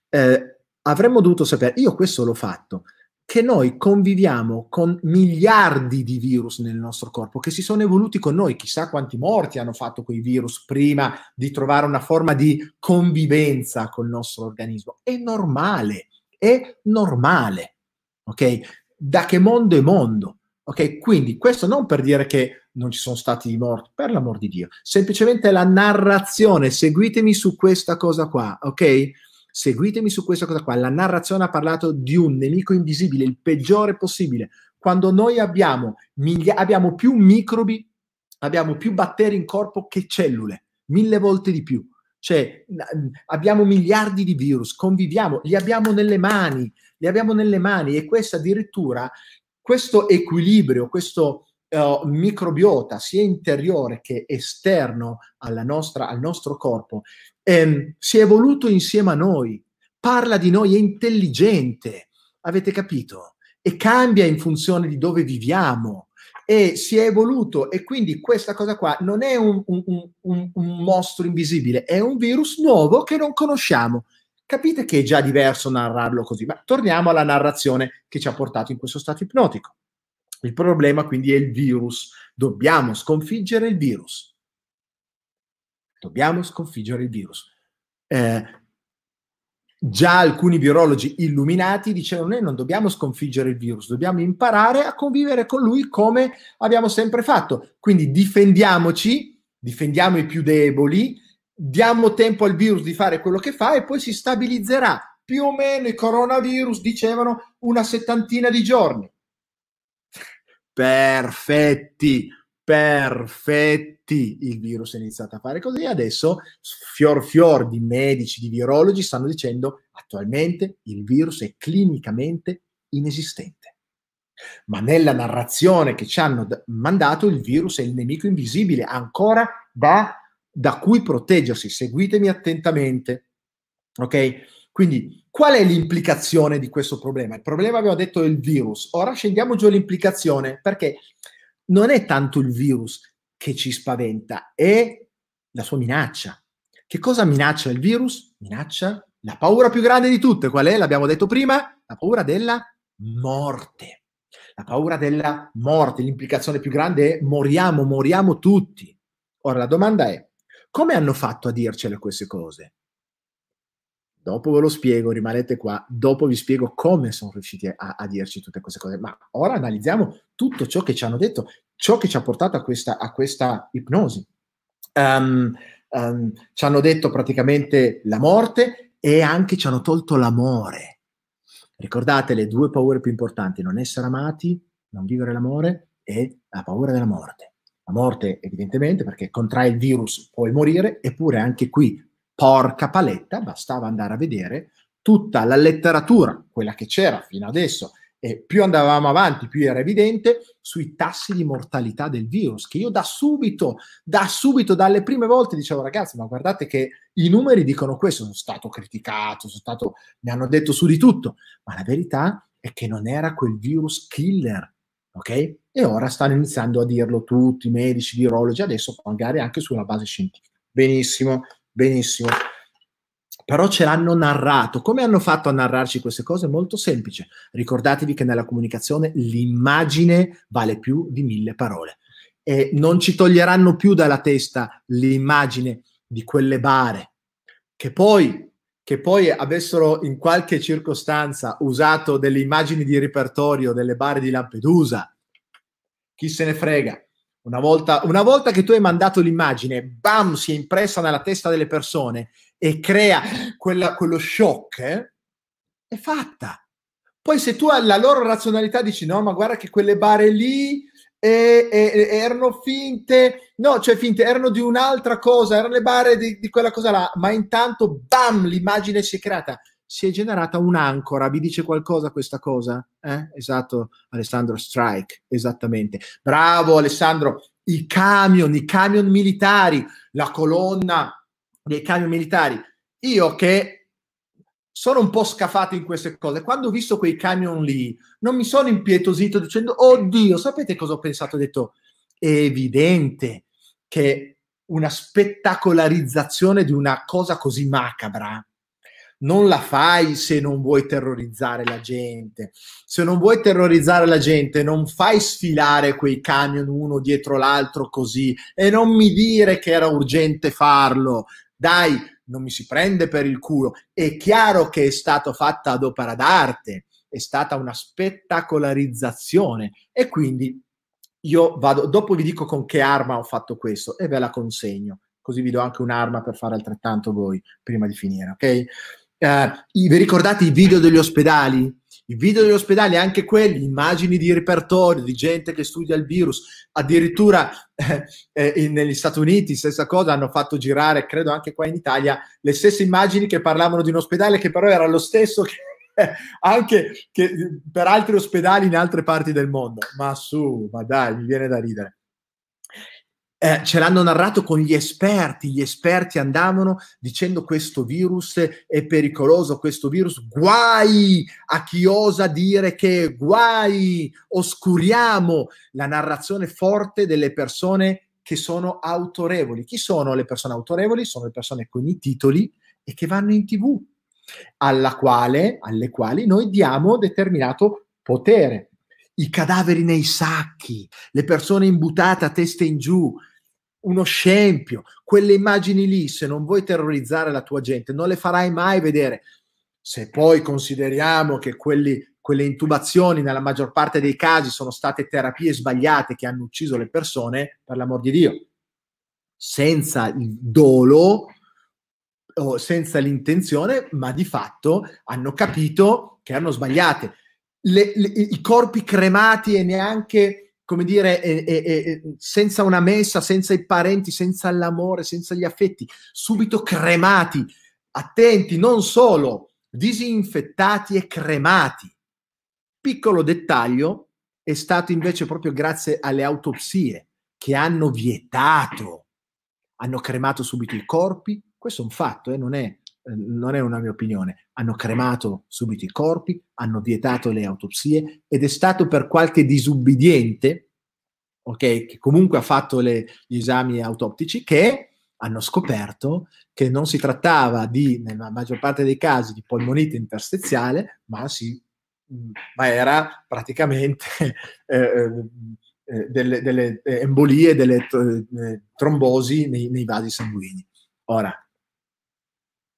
eh, avremmo dovuto sapere, io questo l'ho fatto, che noi conviviamo con miliardi di virus nel nostro corpo che si sono evoluti con noi, chissà quanti morti hanno fatto quei virus prima di trovare una forma di convivenza col nostro organismo. È normale, è normale, ok? Da che mondo è mondo? Ok, quindi questo non per dire che non ci sono stati morti, per l'amor di Dio, semplicemente la narrazione, seguitemi su questa cosa qua, ok? Seguitemi su questa cosa qua. La narrazione ha parlato di un nemico invisibile, il peggiore possibile. Quando noi abbiamo, miglia- abbiamo più microbi, abbiamo più batteri in corpo che cellule, mille volte di più. Cioè, abbiamo miliardi di virus, conviviamo, li abbiamo nelle mani, li abbiamo nelle mani e questo addirittura questo equilibrio, questo uh, microbiota, sia interiore che esterno nostra, al nostro corpo, ehm, si è evoluto insieme a noi, parla di noi, è intelligente, avete capito? E cambia in funzione di dove viviamo. E si è evoluto e quindi questa cosa qua non è un, un, un, un mostro invisibile, è un virus nuovo che non conosciamo capite che è già diverso narrarlo così. Ma torniamo alla narrazione che ci ha portato in questo stato ipnotico. Il problema quindi è il virus. Dobbiamo sconfiggere il virus. Dobbiamo sconfiggere il virus. Eh, già alcuni virologi illuminati dicevano noi non dobbiamo sconfiggere il virus, dobbiamo imparare a convivere con lui come abbiamo sempre fatto. Quindi difendiamoci, difendiamo i più deboli, diamo tempo al virus di fare quello che fa e poi si stabilizzerà. Più o meno i coronavirus dicevano una settantina di giorni. Perfetti, perfetti. Il virus è iniziato a fare così. Adesso fior fior di medici, di virologi stanno dicendo attualmente il virus è clinicamente inesistente. Ma nella narrazione che ci hanno mandato il virus è il nemico invisibile ancora da da cui proteggersi. Seguitemi attentamente. Ok? Quindi, qual è l'implicazione di questo problema? Il problema, abbiamo detto, è il virus. Ora scendiamo giù all'implicazione, perché non è tanto il virus che ci spaventa, è la sua minaccia. Che cosa minaccia il virus? Minaccia la paura più grande di tutte. Qual è? L'abbiamo detto prima? La paura della morte. La paura della morte, l'implicazione più grande è moriamo, moriamo tutti. Ora la domanda è, come hanno fatto a dircele queste cose? Dopo ve lo spiego, rimanete qua, dopo vi spiego come sono riusciti a, a, dirci tutte queste cose. Ma ora analizziamo tutto ciò che ci hanno detto, ciò che ci ha portato a questa, a questa ipnosi. Um, um, ci hanno detto praticamente la morte e anche ci hanno tolto l'amore. Ricordate le due paure più importanti, non essere amati, non vivere l'amore e la paura della morte. La morte, evidentemente, perché contrae il virus puoi morire, eppure anche qui, porca paletta, bastava andare a vedere tutta la letteratura, quella che c'era fino adesso, e più andavamo avanti, più era evidente sui tassi di mortalità del virus, che io da subito, da subito, dalle prime volte dicevo ragazzi, ma guardate che i numeri dicono questo, sono stato criticato, sono stato, mi hanno detto su di tutto, ma la verità è che non era quel virus killer ok? E ora stanno iniziando a dirlo tutti i medici, virologi, adesso magari anche sulla base scientifica. Benissimo, benissimo. Però ce l'hanno narrato. Come hanno fatto a narrarci queste cose? Molto semplice. Ricordatevi che nella comunicazione l'immagine vale più di mille parole. E non ci toglieranno più dalla testa l'immagine di quelle bare che poi che poi avessero in qualche circostanza usato delle immagini di repertorio delle bare di Lampedusa. Chi se ne frega? Una volta, una volta che tu hai mandato l'immagine, bam, si è impressa nella testa delle persone e crea quella, quello shock, eh, è fatta. Poi se tu alla loro razionalità dici no, ma guarda che quelle bare lì e, e, erano finte, no, cioè finte, erano di un'altra cosa, erano le bare di, di, quella cosa là, ma intanto, bam, l'immagine si è creata, si è generata un'ancora, vi dice qualcosa questa cosa? Eh? Esatto, Alessandro Strike, esattamente. Bravo Alessandro, i camion, i camion militari, la colonna dei camion militari. Io che sono un po' scafato in queste cose. Quando ho visto quei camion lì, non mi sono impietosito dicendo, oddio, sapete cosa ho pensato? Ho detto, è evidente che una spettacolarizzazione di una cosa così macabra non la fai se non vuoi terrorizzare la gente. Se non vuoi terrorizzare la gente, non fai sfilare quei camion uno dietro l'altro così e non mi dire che era urgente farlo. Dai, non mi si prende per il culo. È chiaro che è stato fatta ad opera d'arte, è stata una spettacolarizzazione e quindi io vado, dopo vi dico con che arma ho fatto questo e ve la consegno, così vi do anche un'arma per fare altrettanto voi prima di finire, ok? Uh, vi ricordate i video degli ospedali? I video degli ospedali, anche quelli, immagini di repertorio, di gente che studia il virus, addirittura eh, eh, negli Stati Uniti, stessa cosa, hanno fatto girare, credo anche qua in Italia, le stesse immagini che parlavano di un ospedale che però era lo stesso che, *laughs* anche che, per altri ospedali in altre parti del mondo. Ma su, ma dai, mi viene da ridere eh, ce l'hanno narrato con gli esperti, gli esperti andavano dicendo questo virus è pericoloso, questo virus, guai a chi osa dire che guai, oscuriamo la narrazione forte delle persone che sono autorevoli. Chi sono le persone autorevoli? Sono le persone con i titoli e che vanno in tv, quale, alle quali noi diamo determinato potere. I cadaveri nei sacchi, le persone imbutate a testa in giù, uno scempio. Quelle immagini lì, se non vuoi terrorizzare la tua gente, non le farai mai vedere. Se poi consideriamo che quelli, quelle intubazioni nella maggior parte dei casi sono state terapie sbagliate che hanno ucciso le persone, per l'amor di Dio, senza il dolo o senza l'intenzione, ma di fatto hanno capito che erano sbagliate. Le, le, I corpi cremati e neanche come dire, eh, eh, senza una messa, senza i parenti, senza l'amore, senza gli affetti, subito cremati, attenti, non solo disinfettati e cremati. Piccolo dettaglio, è stato invece proprio grazie alle autopsie che hanno vietato, hanno cremato subito i corpi, questo è un fatto, eh, non, è, non è una mia opinione, hanno cremato subito i corpi, hanno vietato le autopsie ed è stato per qualche disubbidiente, ok, che comunque ha fatto le, gli esami autoptici, che hanno scoperto che non si trattava di, nella maggior parte dei casi, di polmonite interstiziale, ma, si, ma era praticamente *laughs* eh, eh, eh delle, delle, embolie, delle eh, trombosi nei, nei vasi sanguigni. Ora,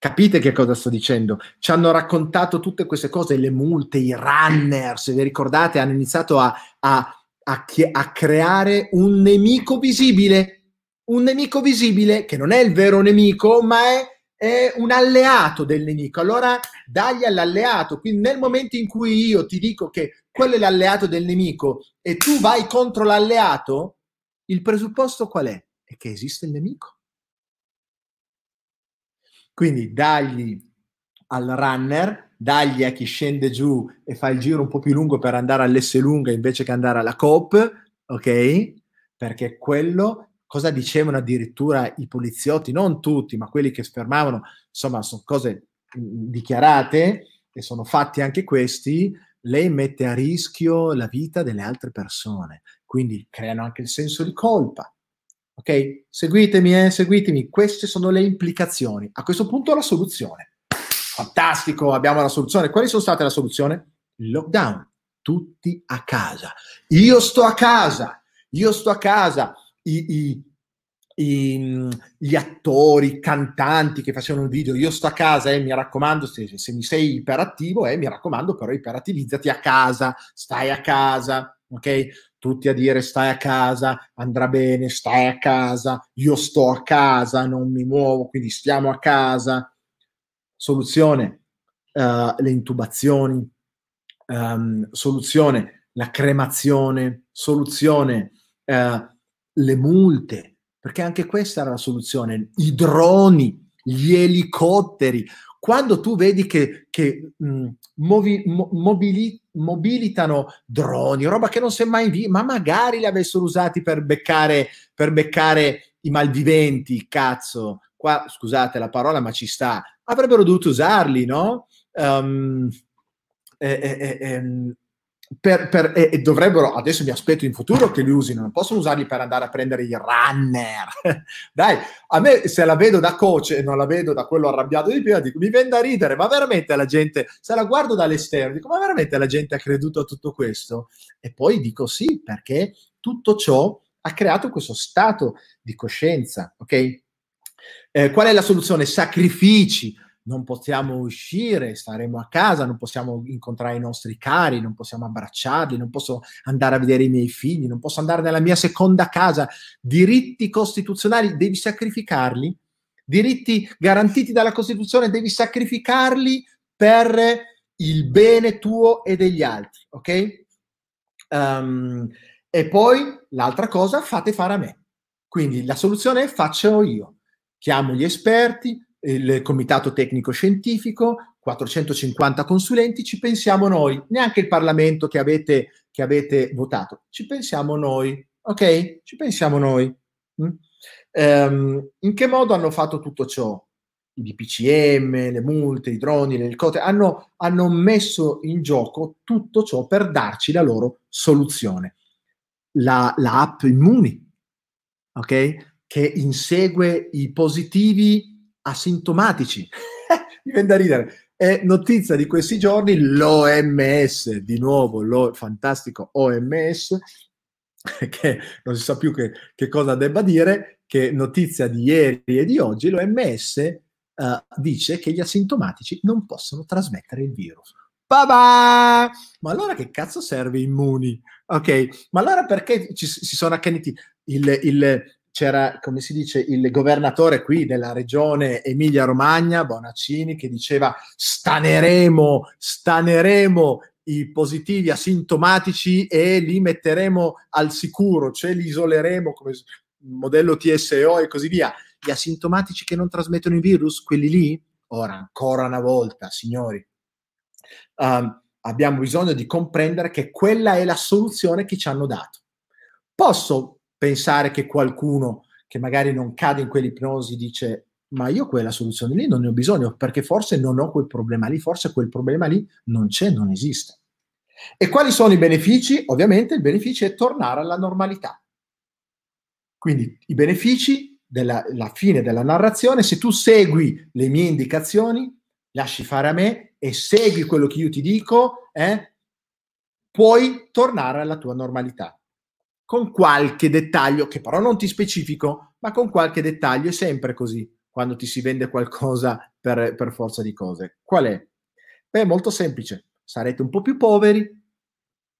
Capite che cosa sto dicendo? Ci hanno raccontato tutte queste cose, le multe, i runner, se vi ricordate, hanno iniziato a, a, a, a creare un nemico visibile, un nemico visibile che non è il vero nemico, ma è, è un alleato del nemico. Allora dagli all'alleato. Quindi nel momento in cui io ti dico che quello è l'alleato del nemico e tu vai contro l'alleato, il presupposto qual è? È che esiste il nemico. Quindi dagli al runner, dagli a chi scende giù e fa il giro un po' più lungo per andare all'S lunga invece che andare alla COP, ok? Perché quello, cosa dicevano addirittura i poliziotti, non tutti, ma quelli che sfermavano, insomma, sono cose dichiarate e sono fatti anche questi, lei mette a rischio la vita delle altre persone, quindi creano anche il senso di colpa. Ok? Seguitemi, eh, seguitemi. Queste sono le implicazioni. A questo punto la soluzione. Fantastico, abbiamo la soluzione. Quali sono state la soluzione? Il lockdown. Tutti a casa. Io sto a casa. Io sto a casa. I, i, i, gli attori, i cantanti che facevano video, io sto a casa e eh, mi raccomando, se, se mi sei iperattivo, eh, mi raccomando, però iperattivizzati a casa, stai a casa, ok? Tutti a dire stai a casa, andrà bene, stai a casa, io sto a casa, non mi muovo, quindi stiamo a casa. Soluzione, uh, le intubazioni, um, soluzione, la cremazione, soluzione, uh, le multe, perché anche questa era la soluzione, i droni, gli elicotteri, quando tu vedi che, che mh, movi, mo, mobili, mobilitano droni, roba che non si è mai vista, ma magari li avessero usati per beccare, per beccare i malviventi, cazzo, qua scusate la parola, ma ci sta, avrebbero dovuto usarli, no? Um, eh, eh, eh, per, per, e, e, dovrebbero, adesso mi aspetto in futuro che li usino, non possono usarli per andare a prendere i runner. *laughs* Dai, a me se la vedo da coach e non la vedo da quello arrabbiato di prima, dico, mi viene da ridere, ma veramente la gente, se la guardo dall'esterno, dico, ma veramente la gente ha creduto a tutto questo? E poi dico sì, perché tutto ciò ha creato questo stato di coscienza, ok? Eh, qual è la soluzione? Sacrifici, non possiamo uscire, staremo a casa, non possiamo incontrare i nostri cari, non possiamo abbracciarli, non posso andare a vedere i miei figli, non posso andare nella mia seconda casa. Diritti costituzionali devi sacrificarli, diritti garantiti dalla Costituzione devi sacrificarli per il bene tuo e degli altri, ok? Um, e poi l'altra cosa, fate fare a me. Quindi la soluzione faccio io. Chiamo gli esperti, il comitato tecnico scientifico, 450 consulenti, ci pensiamo noi, neanche il Parlamento che avete, che avete votato, ci pensiamo noi, ok? Ci pensiamo noi. Mm? Um, in che modo hanno fatto tutto ciò? I DPCM, le multe, i droni, le elicotteri, hanno, hanno messo in gioco tutto ciò per darci la loro soluzione. La, la app Immuni, ok? Che insegue i positivi asintomatici. *laughs* Mi viene da ridere. È notizia di questi giorni l'OMS, di nuovo, lo fantastico OMS, *laughs* che non si sa più che, che, cosa debba dire, che notizia di ieri e di oggi, l'OMS uh, dice che gli asintomatici non possono trasmettere il virus. Ba-ba! Ma allora che cazzo serve immuni? Ok, ma allora perché ci, si sono accaniti? Il, il, c'era, come si dice, il governatore qui della regione Emilia-Romagna, Bonaccini, che diceva staneremo, staneremo i positivi asintomatici e li metteremo al sicuro, cioè li isoleremo come modello TSO e così via. Gli asintomatici che non trasmettono i virus, quelli lì, ora ancora una volta, signori, um, abbiamo bisogno di comprendere che quella è la soluzione che ci hanno dato. Posso pensare che qualcuno che magari non cade in quell'ipnosi dice ma io quella soluzione lì non ne ho bisogno perché forse non ho quel problema lì, forse quel problema lì non c'è, non esiste. E quali sono i benefici? Ovviamente il beneficio è tornare alla normalità. Quindi i benefici della fine della narrazione, se tu segui le mie indicazioni, lasci fare a me e segui quello che io ti dico, eh, puoi tornare alla tua normalità con qualche dettaglio, che però non ti specifico, ma con qualche dettaglio, è sempre così quando ti si vende qualcosa per, per forza di cose. Qual è? Beh, molto semplice, sarete un po' più poveri,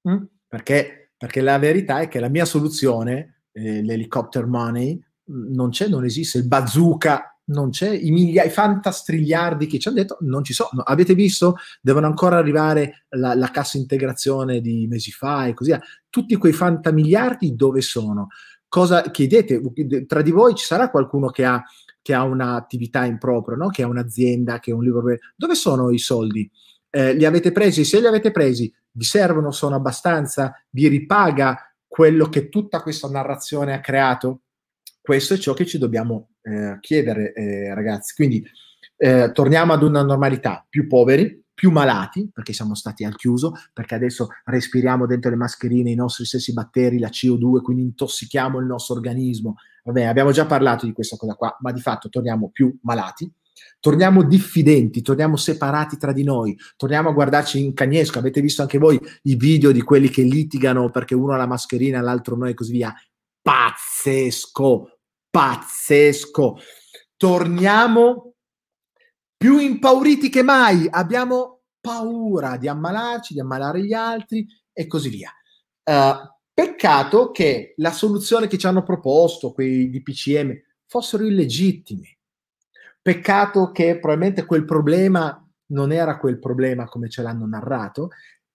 hm? perché, perché la verità è che la mia soluzione, eh, l'helicopter money, non c'è, non esiste, il bazooka non c'è, i, migliaia, i fantastrigliardi che ci hanno detto non ci sono. Avete visto? Devono ancora arrivare la, la cassa integrazione di mesi fa e così via. Tutti quei fantamiliardi dove sono? Cosa chiedete? Tra di voi ci sarà qualcuno che ha, che ha un'attività in proprio, no? che ha un'azienda, che ha un libro. Dove sono i soldi? Eh, li avete presi? Se li avete presi, vi servono? Sono abbastanza? Vi ripaga quello che tutta questa narrazione ha creato? Questo è ciò che ci dobbiamo eh, chiedere, eh, ragazzi. Quindi eh, torniamo ad una normalità, più poveri, più malati, perché siamo stati al chiuso, perché adesso respiriamo dentro le mascherine i nostri stessi batteri, la CO2, quindi intossichiamo il nostro organismo. Vabbè, abbiamo già parlato di questa cosa qua, ma di fatto torniamo più malati. Torniamo diffidenti, torniamo separati tra di noi, torniamo a guardarci in cagnesco. Avete visto anche voi i video di quelli che litigano perché uno ha la mascherina, l'altro no e così via pazzesco, pazzesco. Torniamo più impauriti che mai, abbiamo paura di ammalarci, di ammalare gli altri e così via. Uh, peccato che la soluzione che ci hanno proposto quei DPCM fossero illegittimi. Peccato che probabilmente quel problema non era quel problema come ce l'hanno narrato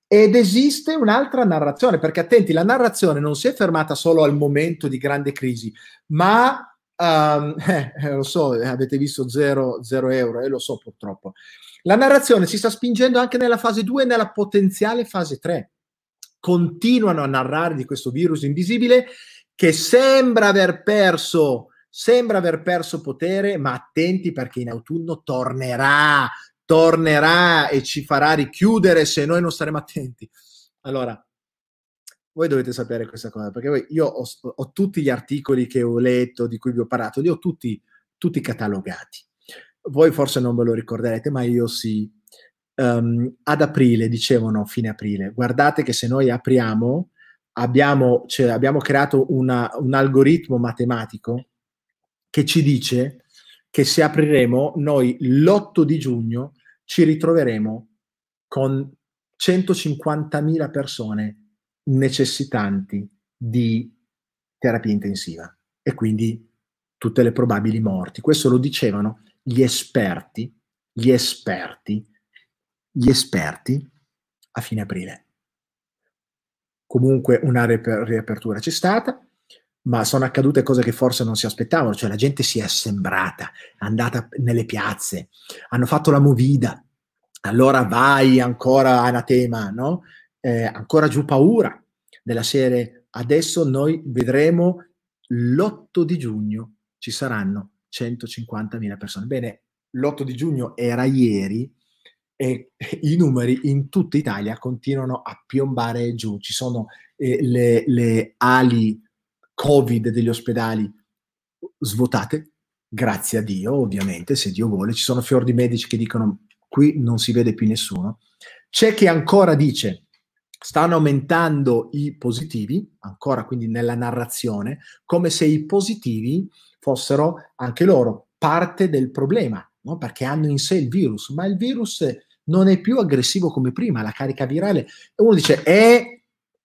ed esiste un'altra narrazione, perché attenti, la narrazione non si è fermata solo al momento di grande crisi, ma um, *laughs* eh, lo so, avete visto 0 euro, e eh, lo so purtroppo. La narrazione si sta spingendo anche nella fase 2 e nella potenziale fase 3. Continuano a narrare di questo virus invisibile che sembra aver perso, sembra aver perso potere, ma attenti perché in autunno tornerà, tornerà e ci farà richiudere se noi non staremo attenti. Allora, voi dovete sapere questa cosa, perché io ho, ho, tutti gli articoli che ho letto, di cui vi ho parlato, li ho tutti, tutti catalogati. Voi forse non ve lo ricorderete, ma io sì. Um, ad aprile, dicevano fine aprile, guardate che se noi apriamo, abbiamo, cioè, abbiamo creato una, un algoritmo matematico che ci dice che se apriremo noi l'8 di giugno ci ritroveremo con 150.000 persone necessitanti di terapia intensiva e quindi tutte le probabili morti. Questo lo dicevano gli esperti, gli esperti, gli esperti a fine aprile. Comunque una riapertura c'è stata, ma sono accadute cose che forse non si aspettavano, cioè la gente si è assembrata, è andata nelle piazze, hanno fatto la movida, allora vai ancora anatema, no? Eh, ancora giù paura della serie. Adesso noi vedremo l'8 di giugno ci saranno 150.000 persone. Bene, l'8 di giugno era ieri e i numeri in tutta Italia continuano a piombare giù. Ci sono eh, le, le ali Covid degli ospedali svuotate, grazie a Dio, ovviamente, se Dio vuole. Ci sono fior di medici che dicono qui non si vede più nessuno. C'è chi ancora dice stanno aumentando i positivi, ancora quindi nella narrazione, come se i positivi fossero anche loro parte del problema, no? perché hanno in sé il virus, ma il virus non è più aggressivo come prima, la carica virale. E uno dice, è,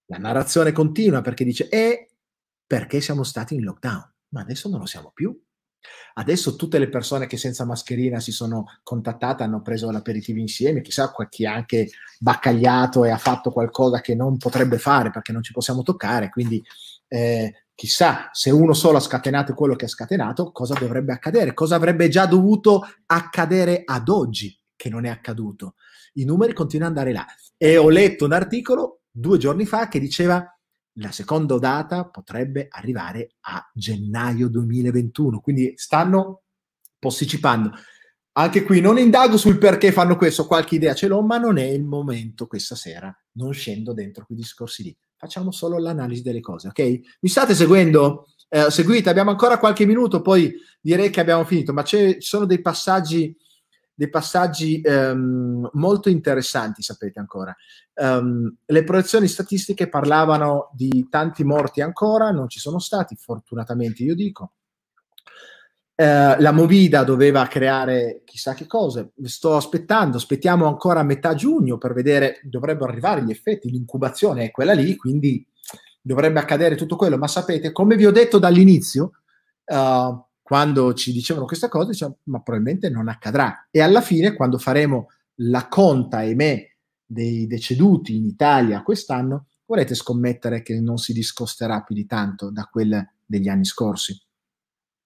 la narrazione continua perché dice, è perché siamo stati in lockdown, ma adesso non lo siamo più. Adesso tutte le persone che senza mascherina si sono contattate hanno preso l'aperitivo insieme, chissà chi ha anche baccagliato e ha fatto qualcosa che non potrebbe fare perché non ci possiamo toccare, quindi eh, chissà se uno solo ha scatenato quello che ha scatenato, cosa dovrebbe accadere, cosa avrebbe già dovuto accadere ad oggi che non è accaduto. I numeri continuano ad andare là. E ho letto un articolo due giorni fa che diceva la seconda data potrebbe arrivare a gennaio 2021, quindi stanno posticipando. Anche qui non indago sul perché fanno questo, qualche idea ce l'ho, ma non è il momento questa sera, non scendo dentro quei discorsi lì. Facciamo solo l'analisi delle cose, ok? Mi state seguendo? Eh, seguite, abbiamo ancora qualche minuto, poi direi che abbiamo finito, ma ci sono dei passaggi dei passaggi um, molto interessanti, sapete ancora. Um, le proiezioni statistiche parlavano di tanti morti ancora, non ci sono stati, fortunatamente io dico. Uh, la Movida doveva creare chissà che cosa, sto aspettando, aspettiamo ancora a metà giugno per vedere, dovrebbero arrivare gli effetti, l'incubazione è quella lì, quindi dovrebbe accadere tutto quello, ma sapete, come vi ho detto dall'inizio, uh, quando ci dicevano questa cosa, diciamo, ma probabilmente non accadrà. E alla fine, quando faremo la conta, ahimè, dei deceduti in Italia quest'anno, vorrete scommettere che non si discosterà più di tanto da quella degli anni scorsi.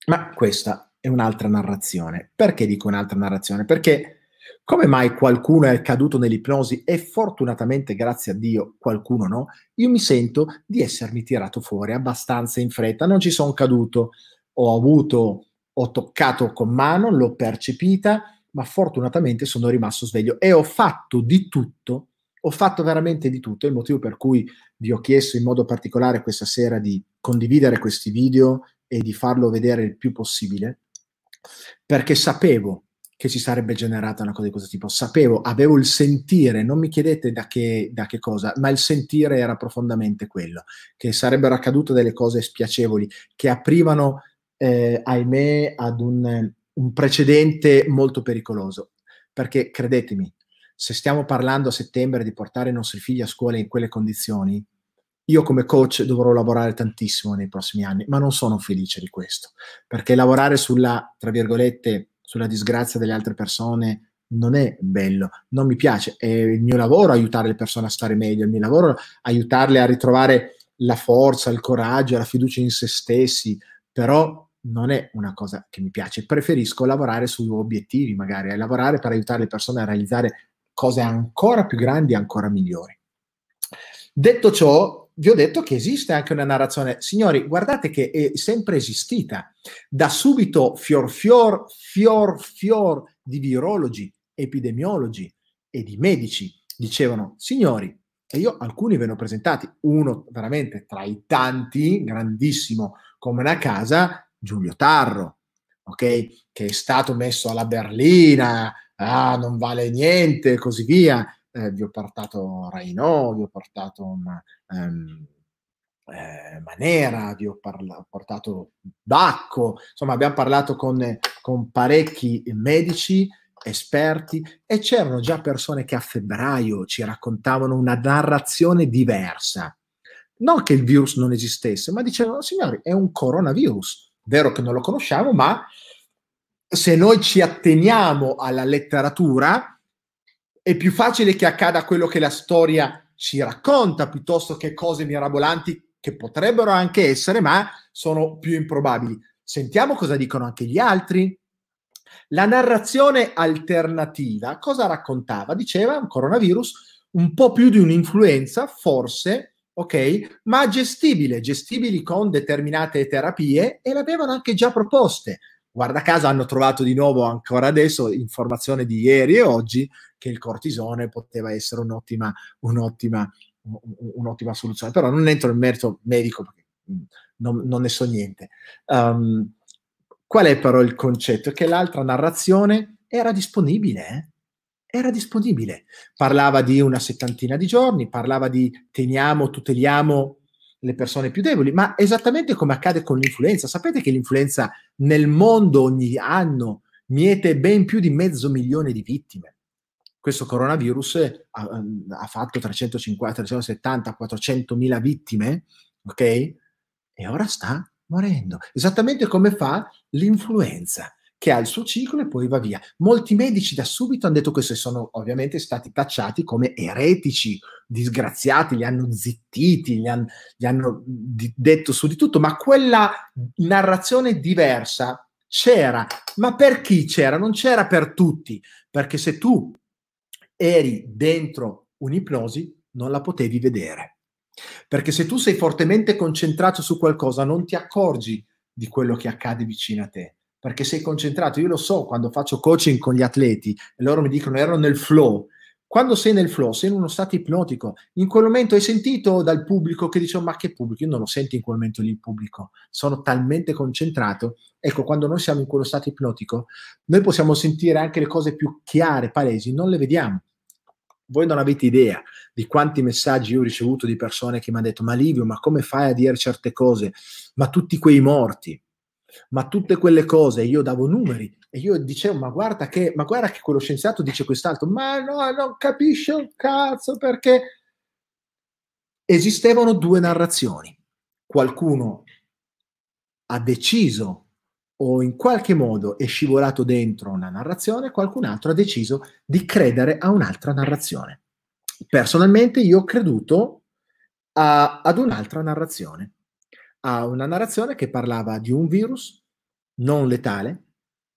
Ma questa è un'altra narrazione. Perché dico un'altra narrazione? Perché come mai qualcuno è caduto nell'ipnosi e fortunatamente, grazie a Dio, qualcuno no? Io mi sento di essermi tirato fuori abbastanza in fretta, non ci sono caduto ho avuto, ho toccato con mano, l'ho percepita, ma fortunatamente sono rimasto sveglio e ho fatto di tutto, ho fatto veramente di tutto, il motivo per cui vi ho chiesto in modo particolare questa sera di condividere questi video e di farlo vedere il più possibile, perché sapevo che si sarebbe generata una cosa di questo tipo, sapevo, avevo il sentire, non mi chiedete da che, da che cosa, ma il sentire era profondamente quello, che sarebbero accadute delle cose spiacevoli, che aprivano eh, ahimè, ad un, un precedente molto pericoloso. Perché credetemi, se stiamo parlando a settembre di portare i nostri figli a scuola in quelle condizioni, io come coach dovrò lavorare tantissimo nei prossimi anni, ma non sono felice di questo, perché lavorare sulla, tra virgolette, sulla disgrazia delle altre persone non è bello, non mi piace. È il mio lavoro aiutare le persone a stare meglio, è il mio lavoro aiutarle a ritrovare la forza, il coraggio, la fiducia in se stessi, però non è una cosa che mi piace. Preferisco lavorare su obiettivi, magari, lavorare per aiutare le persone a realizzare cose ancora più grandi ancora migliori. Detto ciò, vi ho detto che esiste anche una narrazione. Signori, guardate che è sempre esistita. Da subito fior fior, fior fior di virologi, epidemiologi e di medici dicevano, signori, e io alcuni ve ne ho presentati, uno veramente tra i tanti, grandissimo come una casa, Giulio Tarro, ok? Che è stato messo alla berlina, ah, non vale niente e così via. Eh, vi ho portato Rainò, vi ho portato um, eh, Manera, vi ho, parla- portato Bacco, insomma abbiamo parlato con, con parecchi medici, esperti e c'erano già persone che a febbraio ci raccontavano una narrazione diversa. Non che il virus non esistesse, ma dicevano, signori, è un coronavirus. Vero che non lo conosciamo, ma se noi ci atteniamo alla letteratura, è più facile che accada quello che la storia ci racconta piuttosto che cose mirabolanti che potrebbero anche essere, ma sono più improbabili. Sentiamo cosa dicono anche gli altri. La narrazione alternativa cosa raccontava? Diceva un coronavirus un po' più di un'influenza, forse, ok, ma gestibile, gestibili con determinate terapie e l'avevano anche già proposte. Guarda caso hanno trovato di nuovo ancora adesso informazione di ieri e oggi che il cortisone poteva essere un'ottima, un'ottima un'ottima soluzione, però non entro nel merito medico perché mm, non, non ne so niente. Um, qual è però il concetto? Che l'altra narrazione era disponibile, eh? Era disponibile. Parlava di una settantina di giorni, parlava di teniamo, tuteliamo le persone più deboli, ma esattamente come accade con l'influenza. Sapete che l'influenza nel mondo ogni anno miete ben più di mezzo milione di vittime questo coronavirus ha, ha fatto 350, 370, 400 mila vittime, ok? E ora sta morendo, esattamente come fa l'influenza che ha il suo ciclo e poi va via. Molti medici da subito hanno detto questo e sono ovviamente stati tacciati come eretici, disgraziati, li hanno zittiti, gli, han, gli hanno di, detto su di tutto, ma quella narrazione diversa c'era. Ma per chi c'era? Non c'era per tutti, perché se tu eri dentro un'ipnosi, non la potevi vedere. Perché se tu sei fortemente concentrato su qualcosa, non ti accorgi di quello che accade vicino a te. Perché sei concentrato. Io lo so quando faccio coaching con gli atleti e loro mi dicono erano nel flow. Quando sei nel flow, sei in uno stato ipnotico. In quel momento hai sentito dal pubblico che dice: Ma che pubblico? Io non lo sento in quel momento lì il pubblico. Sono talmente concentrato. Ecco, quando noi siamo in quello stato ipnotico, noi possiamo sentire anche le cose più chiare, palesi, non le vediamo voi non avete idea di quanti messaggi io ho ricevuto di persone che mi hanno detto: Ma Livio, ma come fai a dire certe cose? Ma tutti quei morti, ma tutte quelle cose. Io davo numeri e io dicevo: Ma guarda che, ma guarda che quello scienziato dice quest'altro, ma no, non capisce un cazzo perché esistevano due narrazioni. Qualcuno ha deciso o in qualche modo è scivolato dentro una narrazione, qualcun altro ha deciso di credere a un'altra narrazione. Personalmente io ho creduto a, ad un'altra narrazione, a una narrazione che parlava di un virus non letale,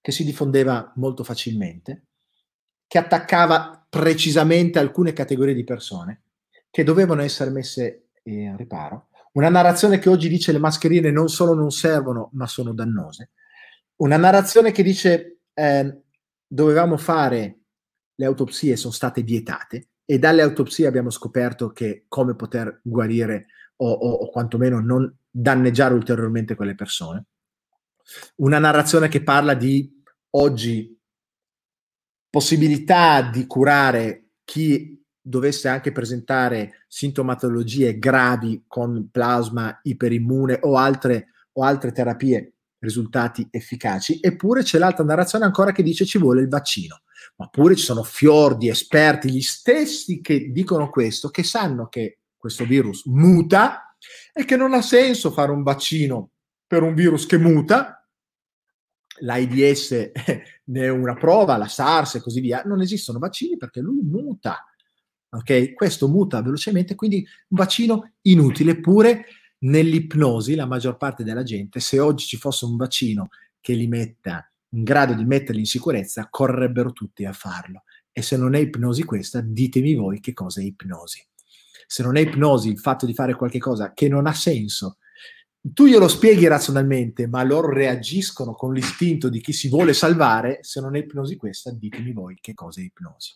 che si diffondeva molto facilmente, che attaccava precisamente alcune categorie di persone che dovevano essere messe in riparo. Una narrazione che oggi dice le mascherine non solo non servono, ma sono dannose una narrazione che dice eh, dovevamo fare le autopsie sono state vietate e dalle autopsie abbiamo scoperto che come poter guarire o, o, o quantomeno non danneggiare ulteriormente quelle persone. Una narrazione che parla di oggi possibilità di curare chi dovesse anche presentare sintomatologie gravi con plasma iperimmune o altre, o altre terapie risultati efficaci, eppure c'è l'altra narrazione ancora che dice ci vuole il vaccino. Ma pure ci sono fior di esperti, gli stessi che dicono questo, che sanno che questo virus muta e che non ha senso fare un vaccino per un virus che muta. L'AIDS *laughs* ne è una prova, la SARS e così via. Non esistono vaccini perché lui muta. Ok? Questo muta velocemente, quindi un vaccino inutile, pure nell'ipnosi la maggior parte della gente, se oggi ci fosse un vaccino che li metta in grado di metterli in sicurezza, correrebbero tutti a farlo. E se non è ipnosi questa, ditemi voi che cosa è ipnosi. Se non è ipnosi il fatto di fare qualcosa che non ha senso, tu glielo spieghi razionalmente, ma loro reagiscono con l'istinto di chi si vuole salvare, se non è ipnosi questa, ditemi voi che cosa è ipnosi.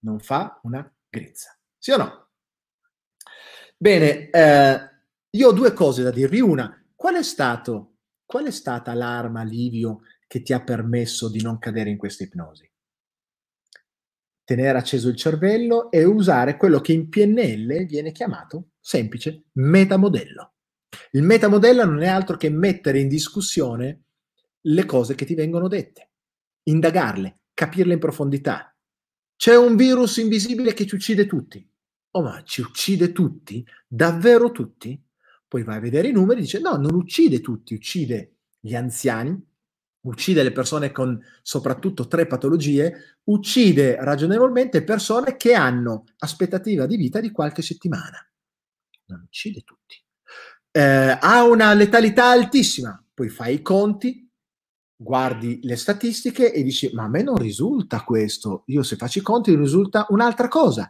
Non fa una grizza. Sì o no? Bene, eh, io ho due cose da dirvi. Una, qual è, stato, qual è stata l'arma, Livio, che ti ha permesso di non cadere in questa ipnosi? Tenere acceso il cervello e usare quello che in PNL viene chiamato Semplice, metamodello. Il metamodello non è altro che mettere in discussione le cose che ti vengono dette, indagarle, capirle in profondità. C'è un virus invisibile che ci uccide tutti. Oh, ma ci uccide tutti? Davvero tutti? Poi vai a vedere i numeri e dice no, non uccide tutti, uccide gli anziani, uccide le persone con soprattutto tre patologie, uccide ragionevolmente persone che hanno aspettativa di vita di qualche settimana. Non uccide tutti. Eh, ha una letalità altissima, poi fai i conti, guardi le statistiche e dici ma a me non risulta questo, io se faccio i conti risulta un'altra cosa.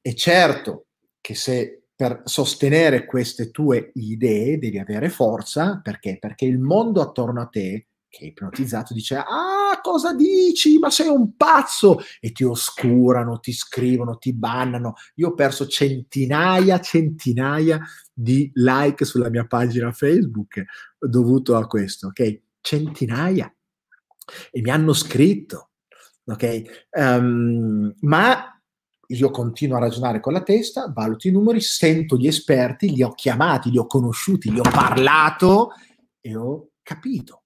E certo che se per sostenere queste tue idee devi avere forza, perché? Perché il mondo attorno a te che è ipnotizzato dice ah cosa dici? Ma sei un pazzo! E ti oscurano ti scrivono ti bannano. Io ho perso centinaia centinaia di like sulla mia pagina facebook dovuto a questo ok? Centinaia. E mi hanno scritto ok? Um, ma io continuo a ragionare con la testa, valuto i numeri, sento gli esperti, li ho chiamati, li ho conosciuti, li ho parlato e ho capito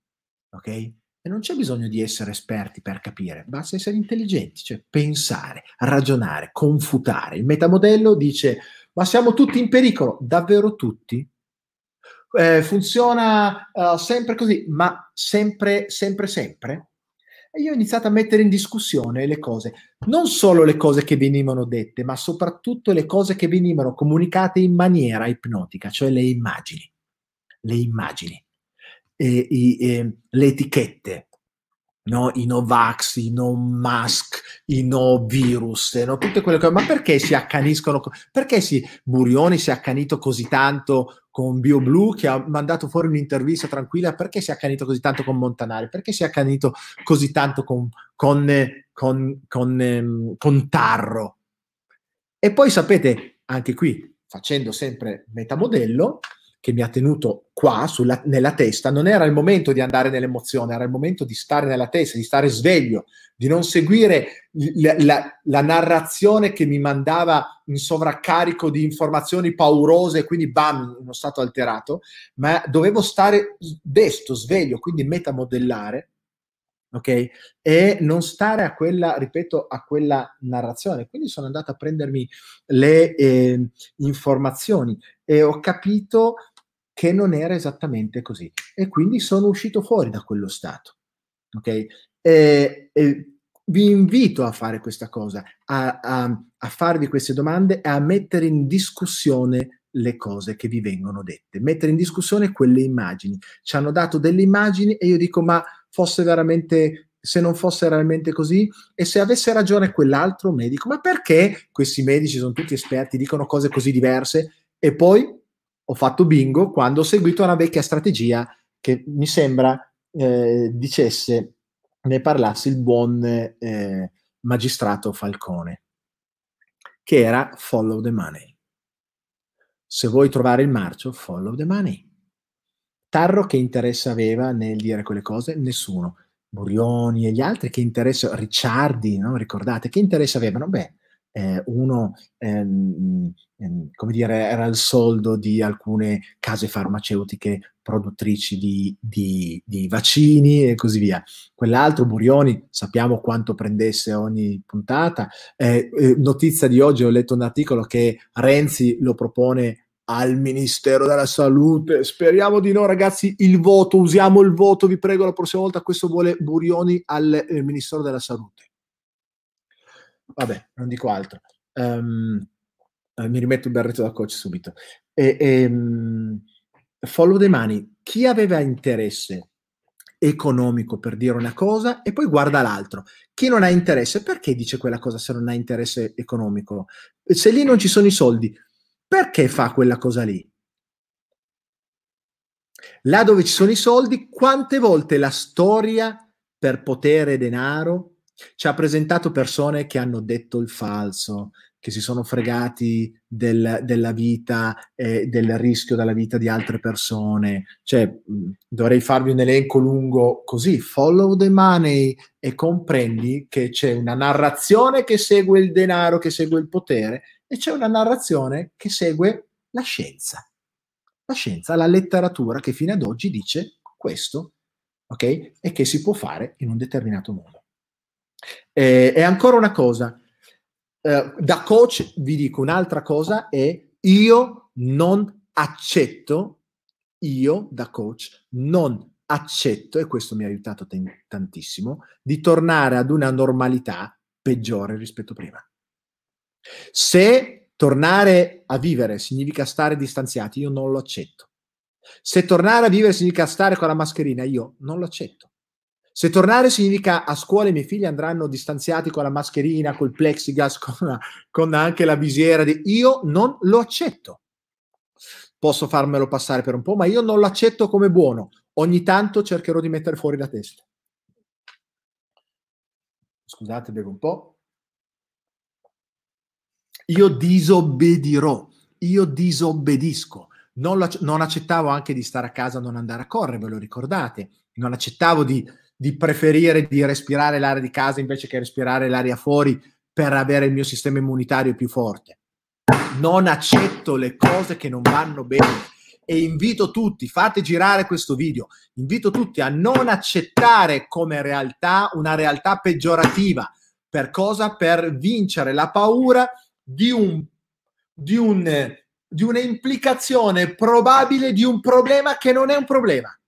ok? E non c'è bisogno di essere esperti per capire, basta essere intelligenti, cioè pensare, ragionare, confutare. Il metamodello dice, ma siamo tutti in pericolo, davvero tutti? Eh, funziona uh, sempre così, ma sempre, sempre, sempre? E io ho iniziato a mettere in discussione le cose, non solo le cose che venivano dette, ma soprattutto le cose che venivano comunicate in maniera ipnotica, cioè le immagini. Le immagini eh, i, eh, le etichette, no? i Novax, i no mask, i no virus, no? tutte quelle cose. Ma perché si accaniscono? Perché si, Burioni si è accanito così tanto con BioBlue che ha mandato fuori un'intervista tranquilla? Perché si è accanito così tanto con Montanari? Perché si è accanito così tanto con, con, con, con, ehm, con Tarro? E poi sapete, anche qui, facendo sempre metamodello, che mi ha tenuto qua sulla, nella testa, non era il momento di andare nell'emozione, era il momento di stare nella testa, di stare sveglio, di non seguire la, la, la narrazione che mi mandava in sovraccarico di informazioni paurose, quindi bam, uno stato alterato, ma dovevo stare desto, sveglio, quindi metamodellare ok? E non stare a quella, ripeto, a quella narrazione. Quindi sono andato a prendermi le eh, informazioni e ho capito che non era esattamente così. E quindi sono uscito fuori da quello stato. Ok? E, e vi invito a fare questa cosa, a, a, a farvi queste domande e a mettere in discussione le cose che vi vengono dette, mettere in discussione quelle immagini. Ci hanno dato delle immagini e io dico, ma fosse veramente, se non fosse realmente così, e se avesse ragione quell'altro medico, ma perché questi medici sono tutti esperti, dicono cose così diverse e poi ho fatto bingo quando ho seguito una vecchia strategia che mi sembra eh, dicesse, ne parlasse il buon eh, magistrato Falcone, che era follow the money. Se vuoi trovare il marcio, follow the money. Tarro che interesse aveva nel dire quelle cose? Nessuno. Burioni e gli altri che interesse, Ricciardi, no? ricordate, che interesse avevano? Beh, eh, uno, ehm, ehm, come dire, era il soldo di alcune case farmaceutiche produttrici di, di, di, vaccini e così via. Quell'altro, Burioni, sappiamo quanto prendesse ogni puntata. Eh, eh, notizia di oggi, ho letto un articolo che Renzi lo propone al Ministero della Salute. Speriamo di no, ragazzi. Il voto, usiamo il voto, vi prego la prossima volta. Questo vuole Burioni al eh, Ministero della Salute vabbè, non dico altro. Um, mi rimetto il berretto da coach subito. E, e, um, follow the money. Chi aveva interesse economico per dire una cosa e poi guarda l'altro. Chi non ha interesse, perché dice quella cosa se non ha interesse economico? Se lì non ci sono i soldi, perché fa quella cosa lì? Là dove ci sono i soldi, quante volte la storia per potere e denaro ci ha presentato persone che hanno detto il falso, che si sono fregati del, della vita e del rischio della vita di altre persone. Cioè, dovrei farvi un elenco lungo così, follow the money e comprendi che c'è una narrazione che segue il denaro, che segue il potere e c'è una narrazione che segue La scienza. La scienza, la letteratura che fino ad oggi dice questo, ok? E che si può fare in un determinato modo. E, e ancora una cosa, eh, da coach vi dico un'altra cosa è io non accetto, io da coach non accetto, e questo mi ha aiutato t- tantissimo, di tornare ad una normalità peggiore rispetto a prima. Se tornare a vivere significa stare distanziati, io non lo accetto. Se tornare a vivere significa stare con la mascherina, io non lo accetto. Se tornare significa a scuola i miei figli andranno distanziati con la mascherina, col plexiglass, *laughs* con, con anche la visiera, di... io non lo accetto. Posso farmelo passare per un po', ma io non lo accetto come buono. Ogni tanto cercherò di mettere fuori la testa. Scusate, bevo un po'. Io disobbedirò, io disobbedisco. Non, non, accettavo anche di stare a casa, non andare a correre, ve lo ricordate? Non accettavo di, di preferire di respirare l'aria di casa invece che respirare l'aria fuori per avere il mio sistema immunitario più forte. Non accetto le cose che non vanno bene e invito tutti, fate girare questo video, invito tutti a non accettare come realtà una realtà peggiorativa. Per cosa? Per vincere la paura di, un, di, un, di una implicazione probabile di un problema che non è un problema,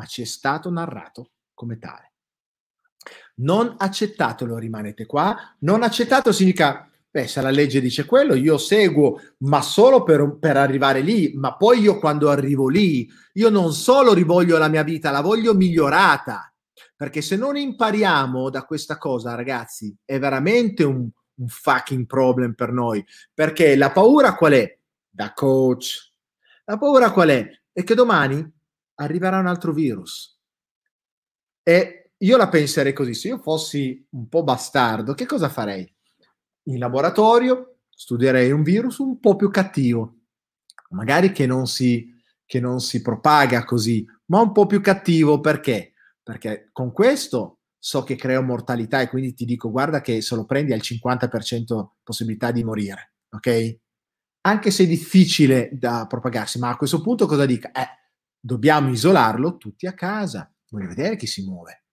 ma ci è stato narrato come tale. Non accettatelo, rimanete qua. Non accettato significa Beh, se la legge dice quello, io seguo, ma solo per, per, arrivare lì. Ma poi io quando arrivo lì, io non solo rivoglio la mia vita, la voglio migliorata. Perché se non impariamo da questa cosa, ragazzi, è veramente un, un fucking problem per noi. Perché la paura qual è? Da coach. La paura qual è? È che domani arriverà un altro virus. E io la penserei così, se io fossi un po' bastardo, che cosa farei? in laboratorio studierei un virus un po' più cattivo, magari che non si, che non si propaga così, ma un po' più cattivo perché? Perché con questo so che creo mortalità e quindi ti dico guarda che se lo prendi al 50% possibilità di morire, ok? Anche se è difficile da propagarsi, ma a questo punto cosa dica? Eh, dobbiamo isolarlo tutti a casa, voglio vedere chi si muove.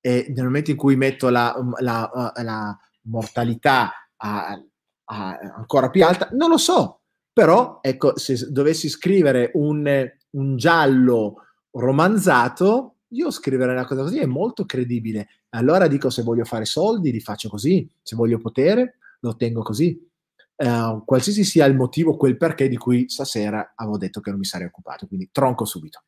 E nel momento in cui metto la, la, la mortalità a, a ancora più alta, non lo so, però ecco, se dovessi scrivere un, un giallo romanzato, io scriverei una cosa così, è molto credibile. Allora dico, se voglio fare soldi, li faccio così, se voglio potere, lo ottengo così. Uh, qualsiasi sia il motivo, quel perché di cui stasera avevo detto che non mi sarei occupato, quindi tronco subito.